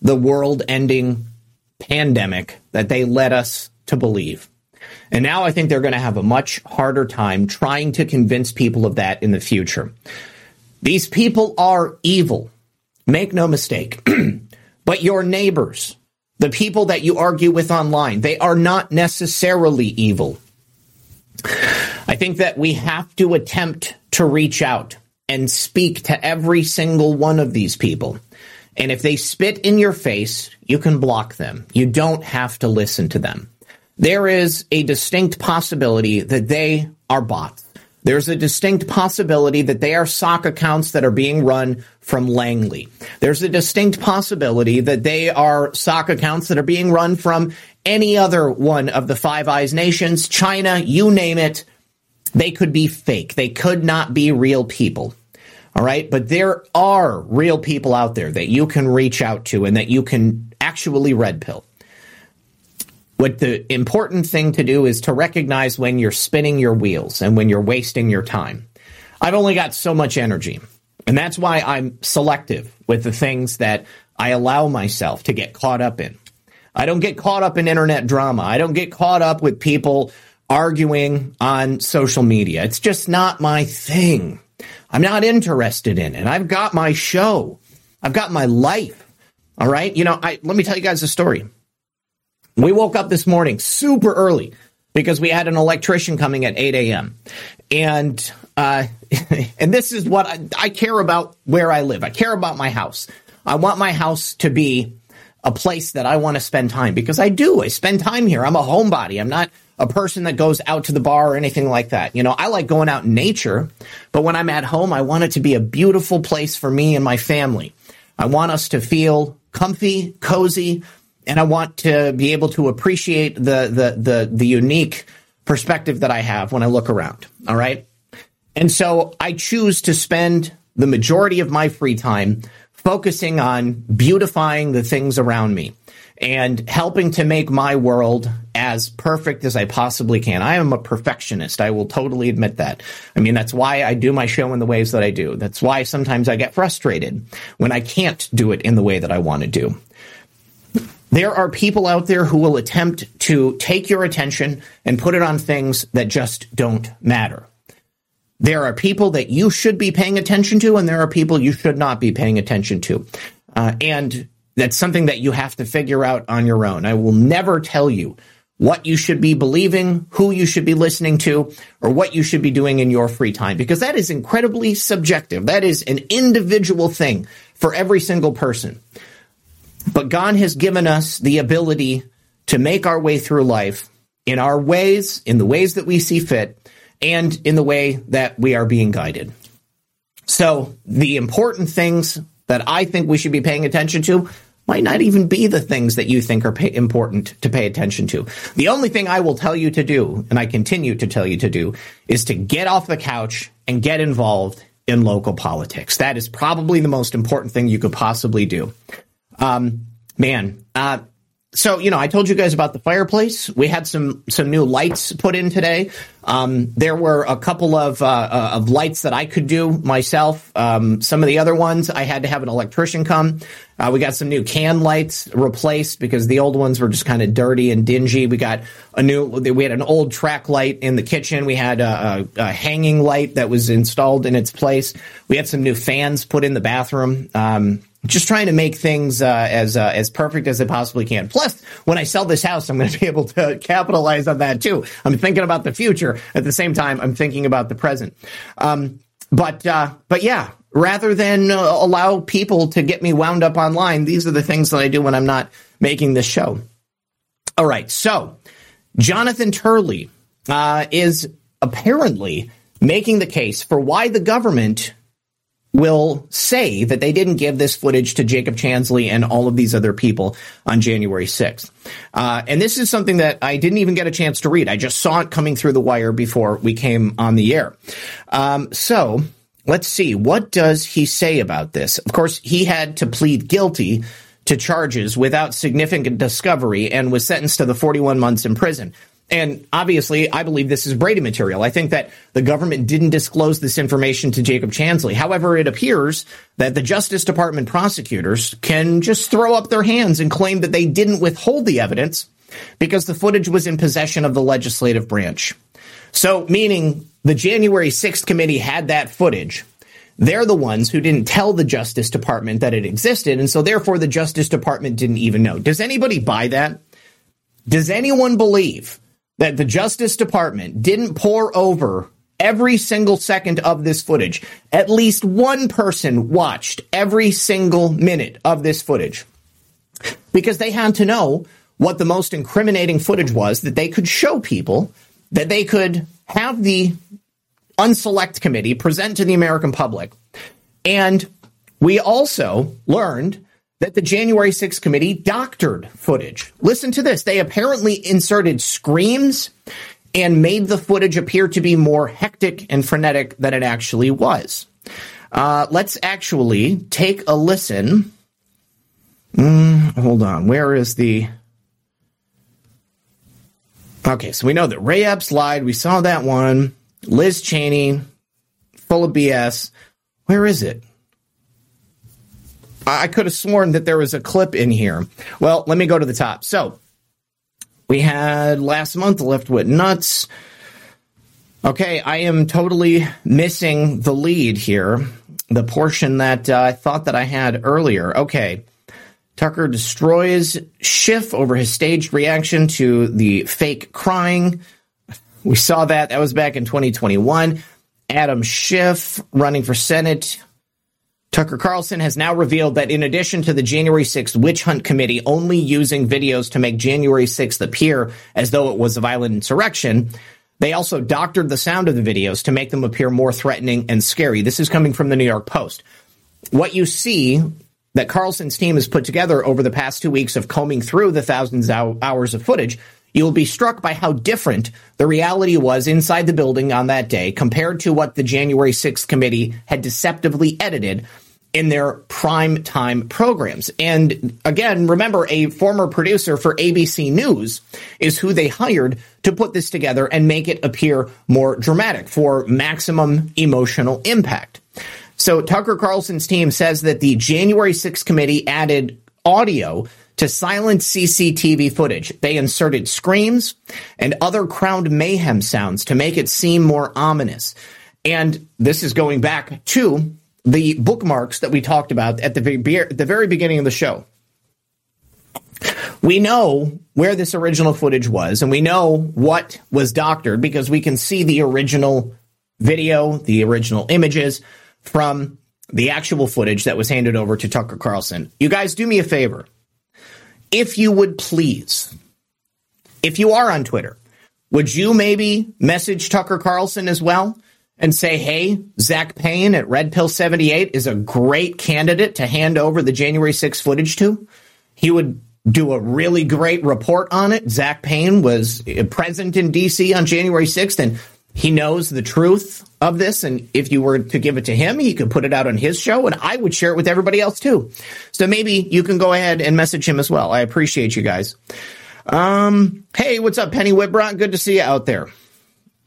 the world ending pandemic that they led us to believe. And now I think they're going to have a much harder time trying to convince people of that in the future. These people are evil. Make no mistake. but your neighbors, the people that you argue with online, they are not necessarily evil. I think that we have to attempt to reach out and speak to every single one of these people. And if they spit in your face, you can block them. You don't have to listen to them. There is a distinct possibility that they are bots. There's a distinct possibility that they are sock accounts that are being run from Langley. There's a distinct possibility that they are sock accounts that are being run from any other one of the Five Eyes nations, China, you name it. They could be fake. They could not be real people. All right. But there are real people out there that you can reach out to and that you can actually red pill. What the important thing to do is to recognize when you're spinning your wheels and when you're wasting your time. I've only got so much energy. And that's why I'm selective with the things that I allow myself to get caught up in. I don't get caught up in internet drama. I don't get caught up with people arguing on social media. It's just not my thing. I'm not interested in it. I've got my show. I've got my life. All right. You know, I, let me tell you guys a story. We woke up this morning super early because we had an electrician coming at 8 a.m. And uh, and this is what I, I care about where I live. I care about my house. I want my house to be a place that I want to spend time because I do. I spend time here. I'm a homebody. I'm not a person that goes out to the bar or anything like that. You know, I like going out in nature, but when I'm at home, I want it to be a beautiful place for me and my family. I want us to feel comfy, cozy, and I want to be able to appreciate the the the the unique perspective that I have when I look around. All right. And so I choose to spend the majority of my free time focusing on beautifying the things around me and helping to make my world as perfect as I possibly can. I am a perfectionist. I will totally admit that. I mean, that's why I do my show in the ways that I do. That's why sometimes I get frustrated when I can't do it in the way that I want to do. There are people out there who will attempt to take your attention and put it on things that just don't matter. There are people that you should be paying attention to, and there are people you should not be paying attention to. Uh, and that's something that you have to figure out on your own. I will never tell you what you should be believing, who you should be listening to, or what you should be doing in your free time, because that is incredibly subjective. That is an individual thing for every single person. But God has given us the ability to make our way through life in our ways, in the ways that we see fit, and in the way that we are being guided. So the important things that I think we should be paying attention to might not even be the things that you think are pay- important to pay attention to. The only thing I will tell you to do, and I continue to tell you to do, is to get off the couch and get involved in local politics. That is probably the most important thing you could possibly do. Um, man, uh, so you know, I told you guys about the fireplace. We had some some new lights put in today. Um, there were a couple of uh, uh, of lights that I could do myself. Um, some of the other ones I had to have an electrician come. Uh, we got some new can lights replaced because the old ones were just kind of dirty and dingy. We got a new. We had an old track light in the kitchen. We had a, a, a hanging light that was installed in its place. We had some new fans put in the bathroom. Um, just trying to make things uh, as uh, as perfect as I possibly can. Plus, when I sell this house, I'm going to be able to capitalize on that too. I'm thinking about the future at the same time. I'm thinking about the present. Um, but uh, but yeah, rather than uh, allow people to get me wound up online, these are the things that I do when I'm not making this show. All right, so Jonathan Turley uh, is apparently making the case for why the government will say that they didn't give this footage to Jacob Chansley and all of these other people on January 6th. Uh, and this is something that I didn't even get a chance to read. I just saw it coming through the wire before we came on the air. Um, so let's see. What does he say about this? Of course, he had to plead guilty to charges without significant discovery and was sentenced to the 41 months in prison. And obviously, I believe this is Brady material. I think that the government didn't disclose this information to Jacob Chansley. However, it appears that the Justice Department prosecutors can just throw up their hands and claim that they didn't withhold the evidence because the footage was in possession of the legislative branch. So, meaning the January 6th committee had that footage. They're the ones who didn't tell the Justice Department that it existed, and so therefore the Justice Department didn't even know. Does anybody buy that? Does anyone believe that the Justice Department didn't pour over every single second of this footage. At least one person watched every single minute of this footage because they had to know what the most incriminating footage was that they could show people, that they could have the unselect committee present to the American public. And we also learned that the January 6th committee doctored footage. Listen to this. They apparently inserted screams and made the footage appear to be more hectic and frenetic than it actually was. Uh, let's actually take a listen. Mm, hold on. Where is the. Okay, so we know that Ray Epps lied. We saw that one. Liz Cheney, full of BS. Where is it? I could have sworn that there was a clip in here. Well, let me go to the top. So we had last month left with Nuts. Okay, I am totally missing the lead here. The portion that uh, I thought that I had earlier. Okay. Tucker destroys Schiff over his staged reaction to the fake crying. We saw that. That was back in 2021. Adam Schiff running for Senate Tucker Carlson has now revealed that in addition to the January 6th witch hunt committee only using videos to make January 6th appear as though it was a violent insurrection, they also doctored the sound of the videos to make them appear more threatening and scary. This is coming from the New York Post. What you see that Carlson's team has put together over the past two weeks of combing through the thousands of hours of footage, you will be struck by how different the reality was inside the building on that day compared to what the January 6th committee had deceptively edited in their prime time programs. And again, remember a former producer for ABC News is who they hired to put this together and make it appear more dramatic for maximum emotional impact. So Tucker Carlson's team says that the January 6th committee added audio to silent CCTV footage. They inserted screams and other crowd mayhem sounds to make it seem more ominous. And this is going back to the bookmarks that we talked about at the very, the very beginning of the show. We know where this original footage was, and we know what was doctored because we can see the original video, the original images from the actual footage that was handed over to Tucker Carlson. You guys do me a favor. If you would please, if you are on Twitter, would you maybe message Tucker Carlson as well? And say, hey, Zak Paine at Red Pill 78 is a great candidate to hand over the January 6 footage to. He would do a really great report on it. Zak Paine was present in DC on January 6th and he knows the truth of this. And if you were to give it to him, he could put it out on his show and I would share it with everybody else too. So maybe you can go ahead and message him as well. I appreciate you guys. Um, hey, what's up, Penny Whitbrot? Good to see you out there.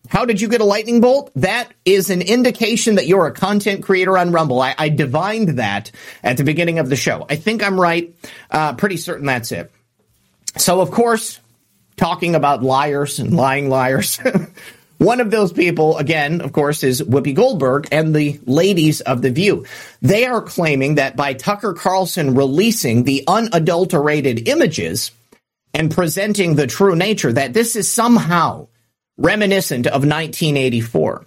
How did you get a lightning bolt? That is an indication that you're a content creator on Rumble. I, I divined that at the beginning of the show. I think I'm right. Uh, pretty certain that's it. So, of course, talking about liars and lying liars. One of those people, again, of course, is Whoopi Goldberg and the ladies of The View. They are claiming that by Tucker Carlson releasing the unadulterated images and presenting the true nature, that this is somehow reminiscent of 1984.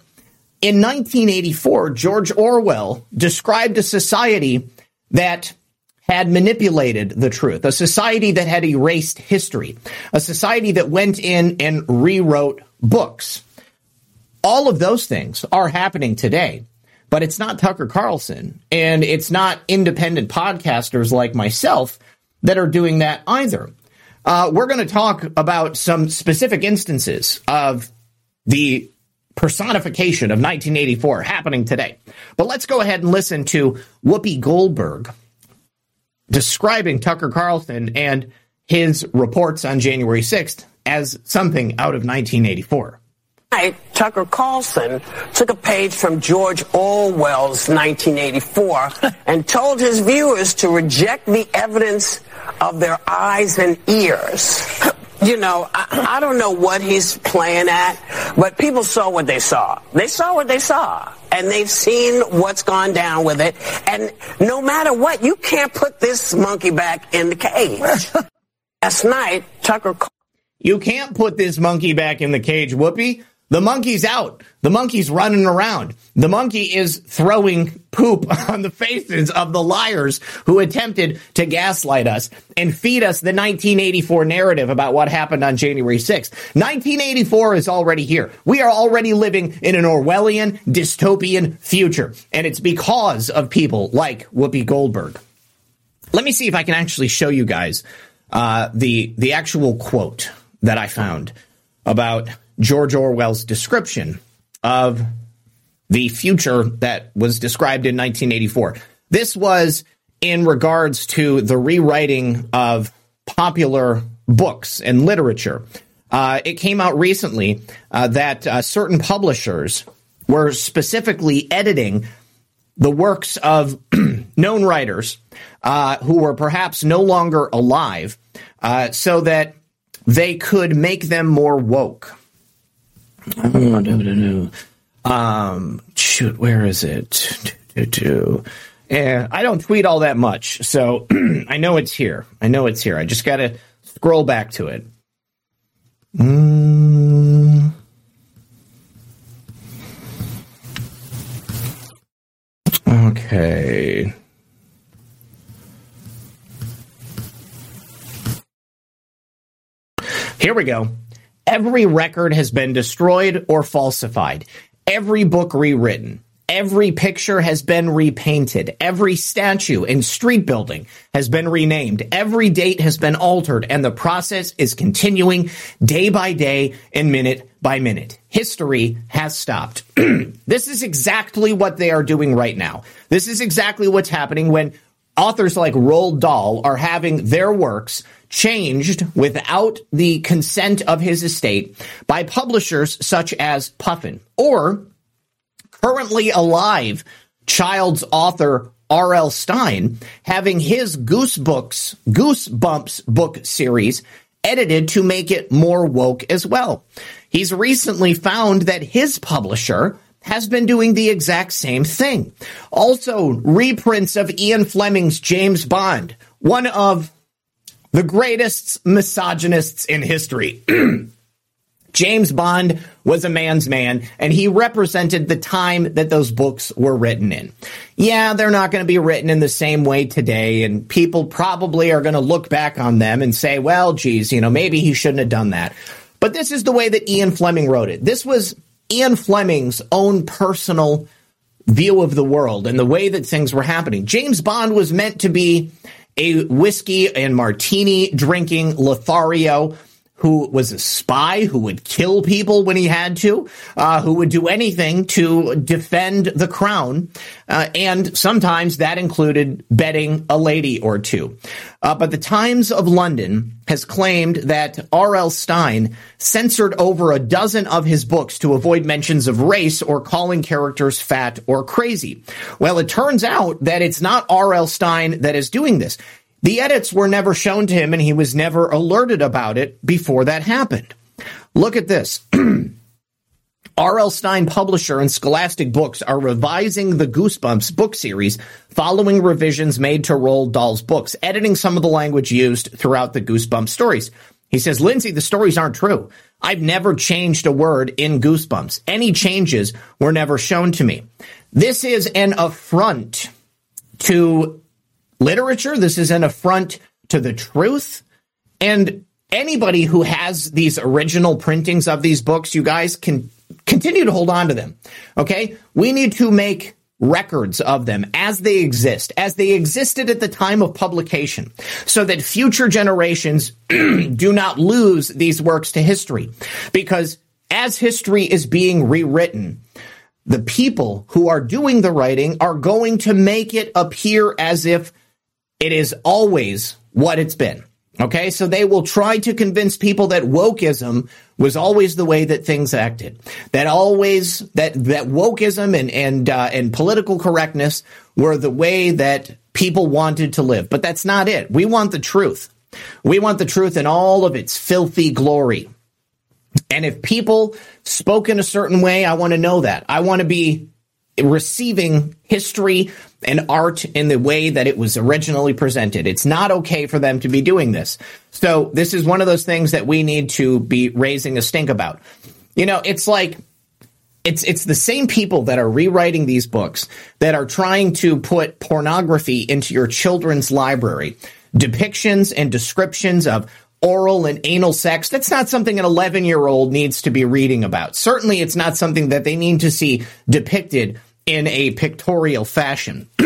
In 1984, George Orwell described a society that had manipulated the truth, a society that had erased history, a society that went in and rewrote books. All of those things are happening today. but it's not Tucker Carlson and it's not independent podcasters like myself that are doing that either. Uh, we're going to talk about some specific instances of the personification of 1984 happening today. But let's go ahead and listen to Whoopi Goldberg describing Tucker Carlson and his reports on January 6th as something out of 1984. Tucker Carlson took a page from George Orwell's 1984 and told his viewers to reject the evidence of their eyes and ears. You know, I, I don't know what he's playing at, but people saw what they saw. They saw what they saw and they've seen what's gone down with it. And no matter what, you can't put this monkey back in the cage. Last night, Tucker. You can't put this monkey back in the cage, Whoopi. The monkey's out. The monkey's running around. The monkey is throwing poop on the faces of the liars who attempted to gaslight us and feed us the 1984 narrative about what happened on January 6th. 1984 is already here. We are already living in an Orwellian dystopian future. And it's because of people like Whoopi Goldberg. Let me see if I can actually show you guys uh, the the actual quote that I found about George Orwell's description of the future that was described in 1984. This was in regards to the rewriting of popular books and literature. Uh, it came out recently uh, that uh, certain publishers were specifically editing the works of known writers uh, who were perhaps no longer alive uh, so that they could make them more woke. Um, shoot, where is it? Yeah, I don't tweet all that much, so I know it's here. I know it's here. I just got to scroll back to it. Mm. Okay. Here we go. Every record has been destroyed or falsified. Every book rewritten. Every picture has been repainted. Every statue and street building has been renamed. Every date has been altered and the process is continuing day by day and minute by minute. History has stopped. this is exactly what they are doing right now. This is exactly what's happening when authors like Roald Dahl are having their works changed without the consent of his estate by publishers such as Puffin or currently alive child's author R.L. Stine having his Goose Books, Goosebumps book series edited to make it more woke as well. He's recently found that his publisher has been doing the exact same thing. Also, reprints of Ian Fleming's James Bond, one of the greatest misogynists in history. James Bond was a man's man, and he represented the time that those books were written in. Yeah, they're not going to be written in the same way today, and people probably are going to look back on them and say, well, geez, you know, maybe he shouldn't have done that. But this is the way that Ian Fleming wrote it. This was Ian Fleming's own personal view of the world and the way that things were happening. James Bond was meant to be a whiskey and martini drinking Lothario who was a spy who would kill people when he had to, uh, who would do anything to defend the crown. Uh, and sometimes that included betting a lady or two. Uh, but the Times of London has claimed that R.L. Stine censored over a dozen of his books to avoid mentions of race or calling characters fat or crazy. Well, it turns out that it's not R.L. Stine that is doing this. The edits were never shown to him and he was never alerted about it before that happened. Look at this. R.L. Stine Publisher and Scholastic Books are revising the Goosebumps book series following revisions made to Roald Dahl's books, editing some of the language used throughout the Goosebumps stories. He says, Lindsay, the stories aren't true. I've never changed a word in Goosebumps. Any changes were never shown to me. This is an affront to literature. This is an affront to the truth. And anybody who has these original printings of these books, you guys can continue to hold on to them. Okay. We need to make records of them as they exist, as they existed at the time of publication, so that future generations do not lose these works to history. Because as history is being rewritten, the people who are doing the writing are going to make it appear as if it is always what it's been. Okay, so they will try to convince people that wokeism was always the way that things acted. That always that that wokeism and and uh, and political correctness were the way that people wanted to live. But that's not it. We want the truth. We want the truth in all of its filthy glory. And if people spoke in a certain way, I want to know that. I want to be receiving history and art in the way that it was originally presented. It's not okay for them to be doing this. So this is one of those things that we need to be raising a stink about. You know, it's like it's it's the same people that are rewriting these books that are trying to put pornography into your children's library. Depictions and descriptions of oral and anal sex. That's not something an 11 year old needs to be reading about. Certainly, it's not something that they need to see depicted in a pictorial fashion.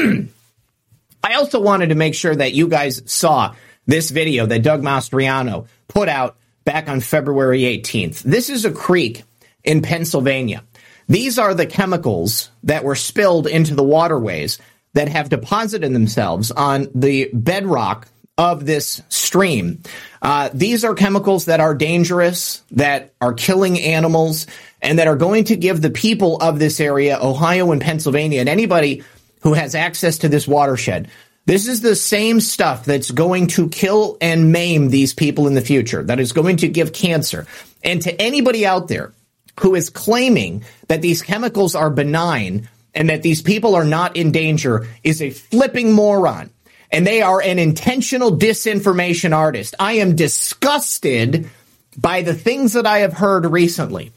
I also wanted to make sure that you guys saw this video that Doug Mastriano put out back on February 18th. This is a creek in Pennsylvania. These are the chemicals that were spilled into the waterways that have deposited themselves on the bedrock of this stream. Uh, these are chemicals that are dangerous, that are killing animals, and that are going to give the people of this area, Ohio and Pennsylvania, and anybody who has access to this watershed, this is the same stuff that's going to kill and maim these people in the future, that is going to give cancer. And to anybody out there who is claiming that these chemicals are benign and that these people are not in danger is a flipping moron. And they are an intentional disinformation artist. I am disgusted by the things that I have heard recently.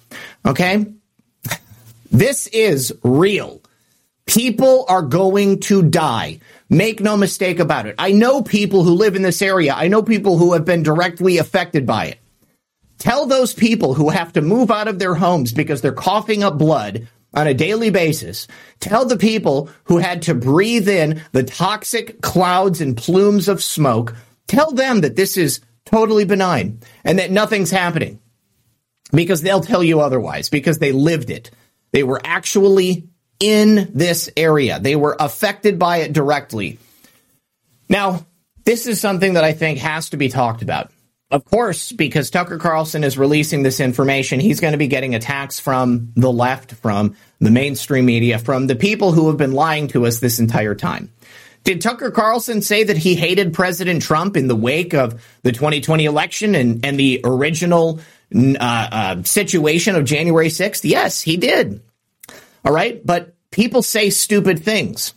Okay? This is real. People are going to die. Make no mistake about it. I know people who live in this area. I know people who have been directly affected by it. Tell those people who have to move out of their homes because they're coughing up blood on a daily basis. Tell the people who had to breathe in the toxic clouds and plumes of smoke. Tell them that this is totally benign and that nothing's happening because they'll tell you otherwise because they lived it. They were actually in this area. They were affected by it directly. Now, this is something that I think has to be talked about. Of course, because Tucker Carlson is releasing this information, he's going to be getting attacks from the left, from the mainstream media, from the people who have been lying to us this entire time. Did Tucker Carlson say that he hated President Trump in the wake of the 2020 election and, and the original uh, uh, situation of January 6th? Yes, he did. All right. But people say stupid things.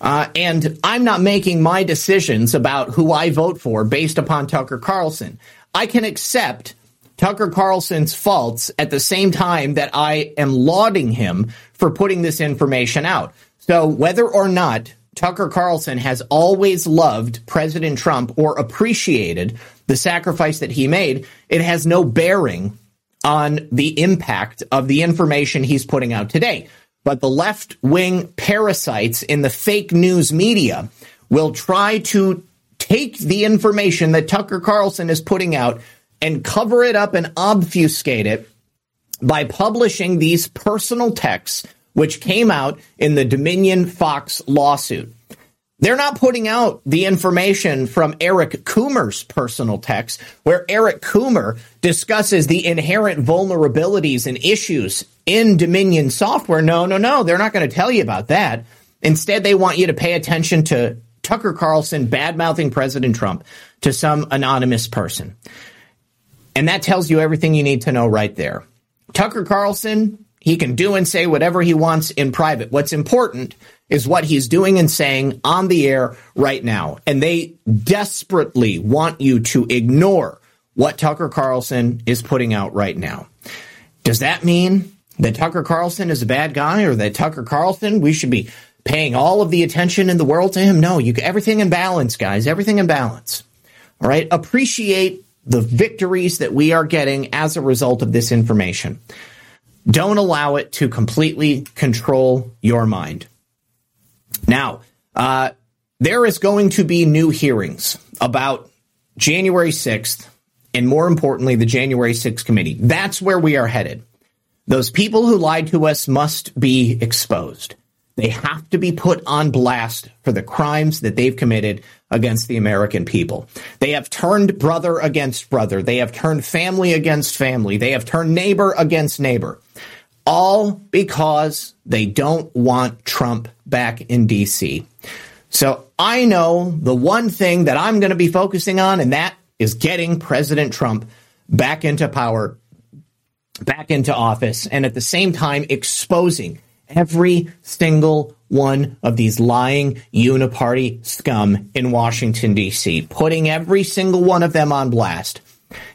Uh, and I'm not making my decisions about who I vote for based upon Tucker Carlson. I can accept Tucker Carlson's faults at the same time that I am lauding him for putting this information out. So whether or not Tucker Carlson has always loved President Trump or appreciated the sacrifice that he made, it has no bearing on the impact of the information he's putting out today. But the left wing parasites in the fake news media will try to take the information that Tucker Carlson is putting out and cover it up and obfuscate it by publishing these personal texts which came out in the Dominion Fox lawsuit. They're not putting out the information from Eric Coomer's personal text, where Eric Coomer discusses the inherent vulnerabilities and issues in Dominion software. No, no, no. They're not going to tell you about that. Instead, they want you to pay attention to Tucker Carlson bad mouthing President Trump to some anonymous person. And that tells you everything you need to know right there. Tucker Carlson, he can do and say whatever he wants in private. What's important is what he's doing and saying on the air right now. And they desperately want you to ignore what Tucker Carlson is putting out right now. Does that mean that Tucker Carlson is a bad guy or that Tucker Carlson, we should be paying all of the attention in the world to him? No, you everything in balance, guys, everything in balance. All right. Appreciate the victories that we are getting as a result of this information. Don't allow it to completely control your mind. Now, uh, there is going to be new hearings about January 6th, and more importantly, the January 6th committee. That's where we are headed. Those people who lied to us must be exposed. They have to be put on blast for the crimes that they've committed against the American people. They have turned brother against brother. They have turned family against family. They have turned neighbor against neighbor. All because they don't want Trump back in DC. So I know the one thing that I'm going to be focusing on, and that is getting President Trump back into power, back into office, and at the same time exposing every single one of these lying uniparty scum in Washington, D.C., putting every single one of them on blast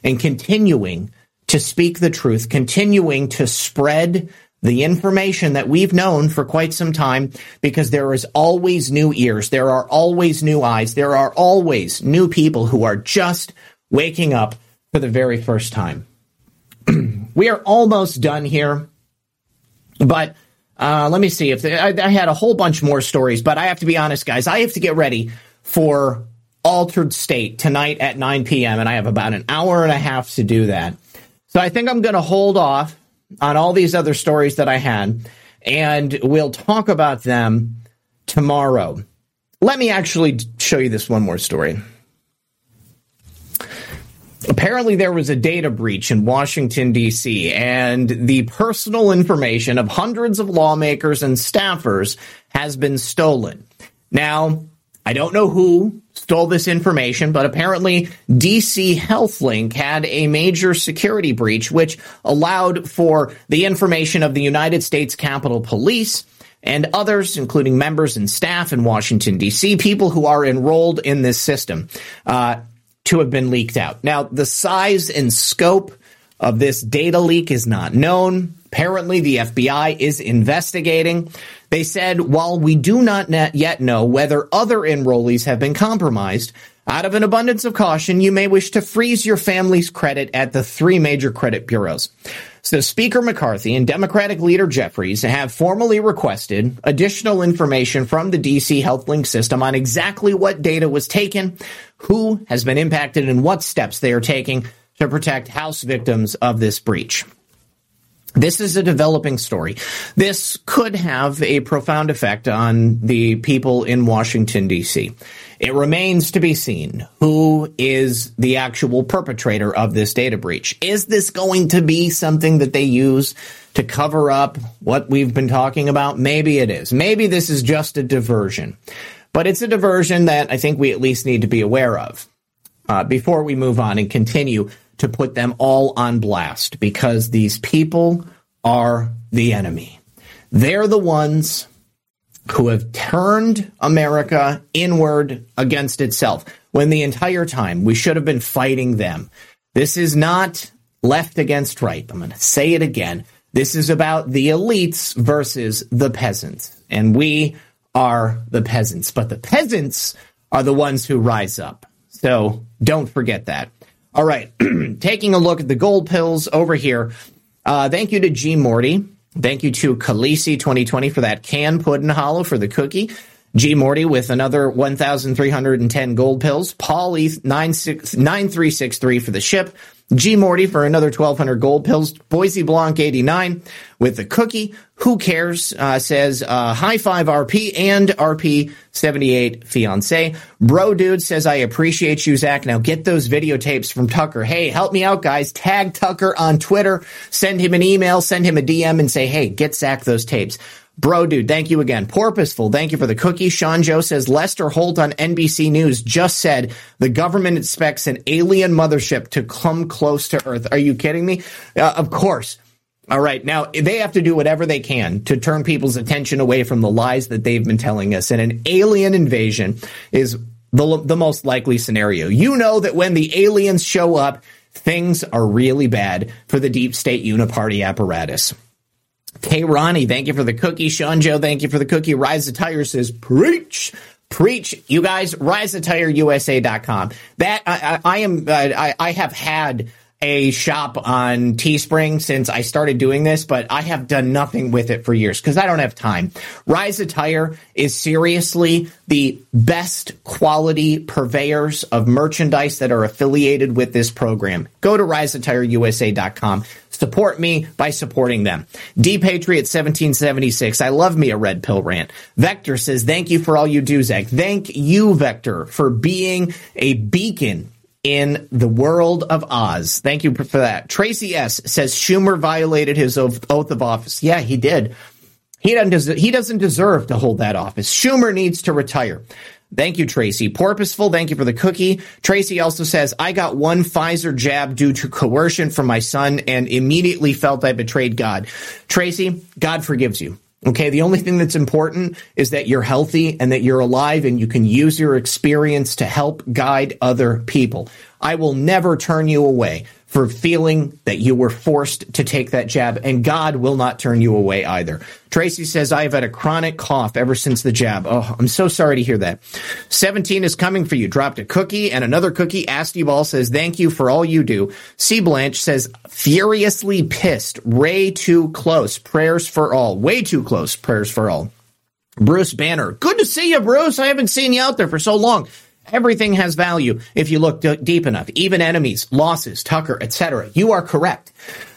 and continuing to speak the truth, continuing to spread the information that we've known for quite some time because there is always new ears. There are always new eyes. There are always new people who are just waking up for the very first time. we are almost done here, but uh, let me see if I, I had a whole bunch more stories, but I have to be honest, guys. I have to get ready for Altered State tonight at 9 p.m., and I have about an hour and a half to do that. So I think I'm going to hold off on all these other stories that I had, and we'll talk about them tomorrow. Let me actually show you this one more story. Apparently, there was a data breach in Washington, D.C., and the personal information of hundreds of lawmakers and staffers has been stolen. Now, I don't know who stole this information, but apparently DC HealthLink had a major security breach, which allowed for the information of the United States Capitol Police and others, including members and staff in Washington, D.C., people who are enrolled in this system. Uh, to have been leaked out. Now, the size and scope of this data leak is not known. Apparently, the FBI is investigating. They said, while we do not yet know whether other enrollees have been compromised, out of an abundance of caution, you may wish to freeze your family's credit at the three major credit bureaus. So Speaker McCarthy and Democratic leader Jeffries have formally requested additional information from the DC HealthLink system on exactly what data was taken, who has been impacted, and what steps they are taking to protect House victims of this breach. This is a developing story. This could have a profound effect on the people in Washington, D.C. It remains to be seen who is the actual perpetrator of this data breach. Is this going to be something that they use to cover up what we've been talking about? Maybe it is. Maybe this is just a diversion. But it's a diversion that I think we at least need to be aware of uh, before we move on and continue to put them all on blast because these people are the enemy. They're the ones who have turned America inward against itself when the entire time we should have been fighting them. This is not left against right. I'm going to say it again. This is about the elites versus the peasants. And we are the peasants, but the peasants are the ones who rise up. So don't forget that. All right. Taking a look at the gold pills over here. Uh, thank you to G Morty. Thank you to Khaleesi 2020 for that can pudding hollow for the cookie. G Morty with another 1,310 gold pills. Paul ETH 9363 for the ship. G Morty for another 1,200 gold pills. Boise Blanc 89 with the cookie. Who cares? Uh, says uh, high five RP and RP 78 fiance. Bro dude says I appreciate you, Zak. Now get those videotapes from Tucker. Hey, help me out, guys. Tag Tucker on Twitter. Send him an email. Send him a DM and say, hey, get Zak those tapes. Bro, dude, thank you again. Porpoiseful, thank you for the cookie. Sean Joe says Lester Holt on NBC News just said the government expects an alien mothership to come close to Earth. Are you kidding me? Uh, of course. All right. Now, they have to do whatever they can to turn people's attention away from the lies that they've been telling us. And an alien invasion is the, the most likely scenario. You know that when the aliens show up, things are really bad for the deep state uniparty apparatus. Hey, Ronnie, thank you for the cookie. Sean Joe, thank you for the cookie. Rise Attire says, preach. Preach, you guys, riseattireusa.com. That I, I, I am, uh, I, I have had a shop on Teespring since I started doing this, but I have done nothing with it for years because I don't have time. Rise Attire is seriously the best quality purveyors of merchandise that are affiliated with this program. Go to riseattireusa.com. Support me by supporting them. D Patriot 1776. I love me a red pill rant. Vector says, thank you for all you do, Zak. Thank you, Vector, for being a beacon in the world of Oz. Thank you for that. Tracy S says Schumer violated his oath of office. Yeah, he did. He doesn't, he doesn't deserve to hold that office. Schumer needs to retire. Thank you, Tracy. Porpoiseful, thank you for the cookie. Tracy also says, I got one Pfizer jab due to coercion from my son and immediately felt I betrayed God. Tracy, God forgives you. Okay. The only thing that's important is that you're healthy and that you're alive and you can use your experience to help guide other people. I will never turn you away for feeling that you were forced to take that jab, and God will not turn you away either. Tracy says, I have had a chronic cough ever since the jab. Oh, I'm so sorry to hear that. 17 is coming for you. Dropped a cookie and another cookie. Asti Ball says, thank you for all you do. C Blanche says, furiously pissed. Ray too close. Prayers for all. Way too close. Prayers for all. Bruce Banner. Good to see you, Bruce. I haven't seen you out there for so long. Everything has value if you look d- deep enough. Even enemies, losses, Tucker, etc. You are correct.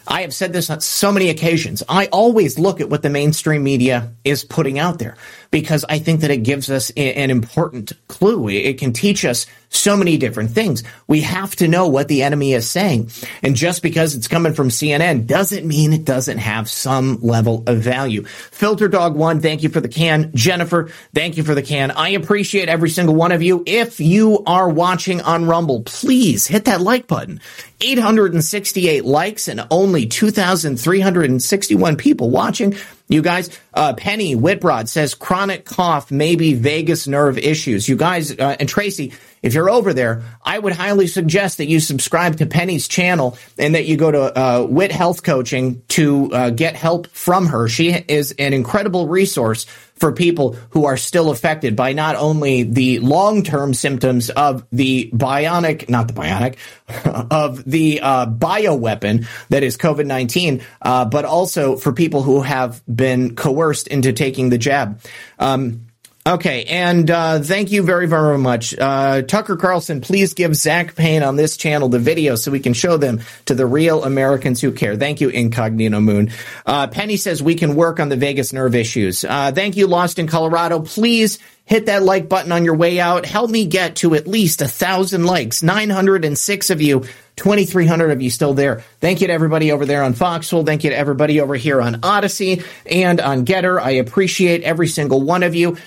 I have said this on so many occasions. I always look at what the mainstream media is putting out there because I think that it gives us an important clue. It can teach us so many different things. We have to know what the enemy is saying. And just because it's coming from CNN doesn't mean it doesn't have some level of value. Filter Dog One, thank you for the can. Jennifer, thank you for the can. I appreciate every single one of you. If you are watching on Rumble, please hit that like button. 868 likes and only 2,361 people watching. You guys, uh, Penny Whitbrod says chronic cough, maybe vagus nerve issues. You guys, uh, and Tracy, if you're over there, I would highly suggest that you subscribe to Penny's channel and that you go to uh, Wit Health Coaching to uh, get help from her. She is an incredible resource for people who are still affected by not only the long-term symptoms of the bionic, not the bionic, of the uh, bioweapon that is COVID-19, uh, but also for people who have been coerced into taking the jab. Um, Okay, and uh, thank you very, very much. Uh, Tucker Carlson, please give Zak Paine on this channel the video so we can show them to the real Americans who care. Thank you, Incognito Moon. Uh, Penny says we can work on the vagus nerve issues. Uh, thank you, Lost in Colorado. Please hit that like button on your way out. Help me get to at least a thousand likes. 906 of you. 2,300 of you still there. Thank you to everybody over there on Foxhole. Thank you to everybody over here on Odysee and on GETTR. I appreciate every single one of you.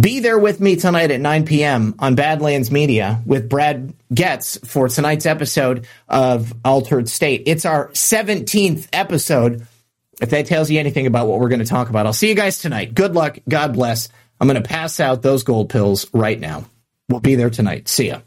Be there with me tonight at 9 p.m. on Badlands Media with Brad Getz for tonight's episode of Altered State. It's our 17th episode. If that tells you anything about what we're going to talk about, I'll see you guys tonight. Good luck. God bless. I'm going to pass out those gold pills right now. We'll be there tonight. See ya.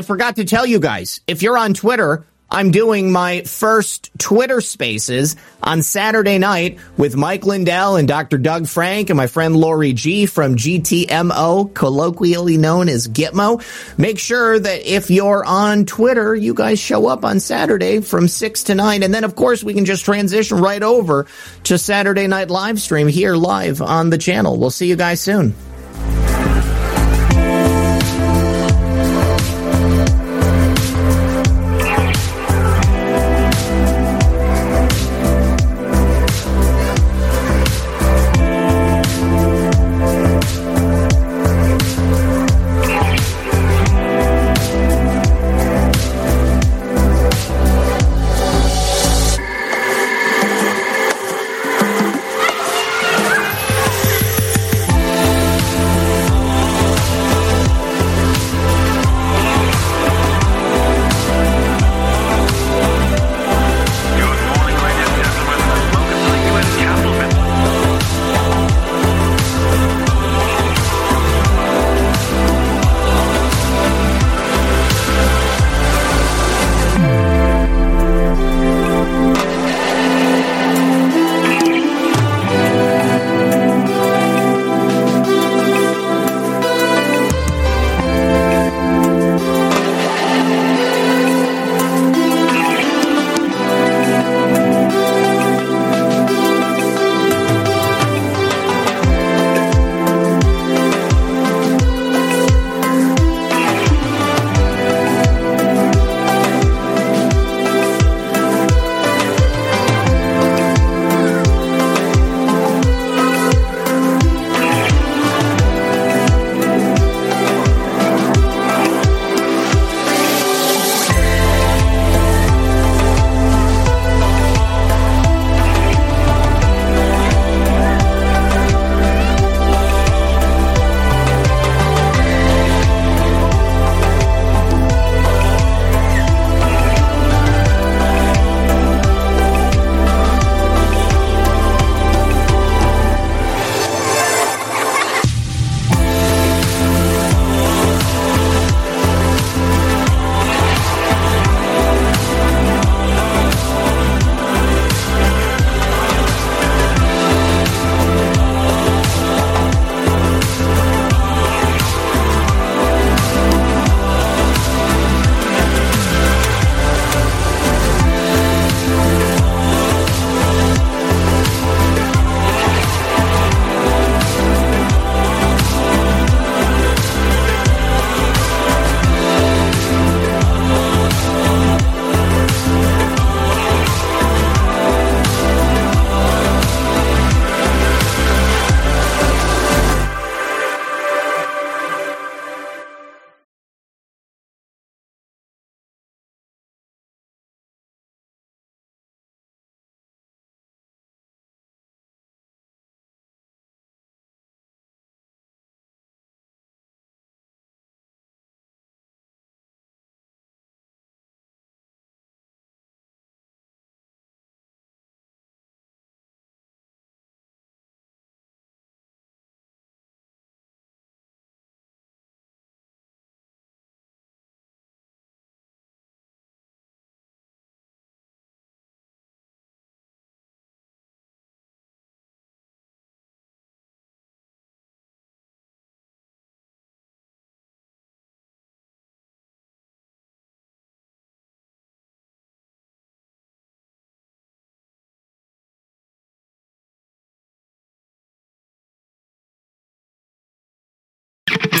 I forgot to tell you guys, if you're on Twitter, I'm doing my first Twitter spaces on Saturday night with Mike Lindell and Dr. Doug Frank and my friend Lori G from GTMO, colloquially known as Gitmo. Make sure that if you're on Twitter, you guys show up on Saturday from 6 to 9. And then, of course, we can just transition right over to Saturday night live stream here live on the channel. We'll see you guys soon.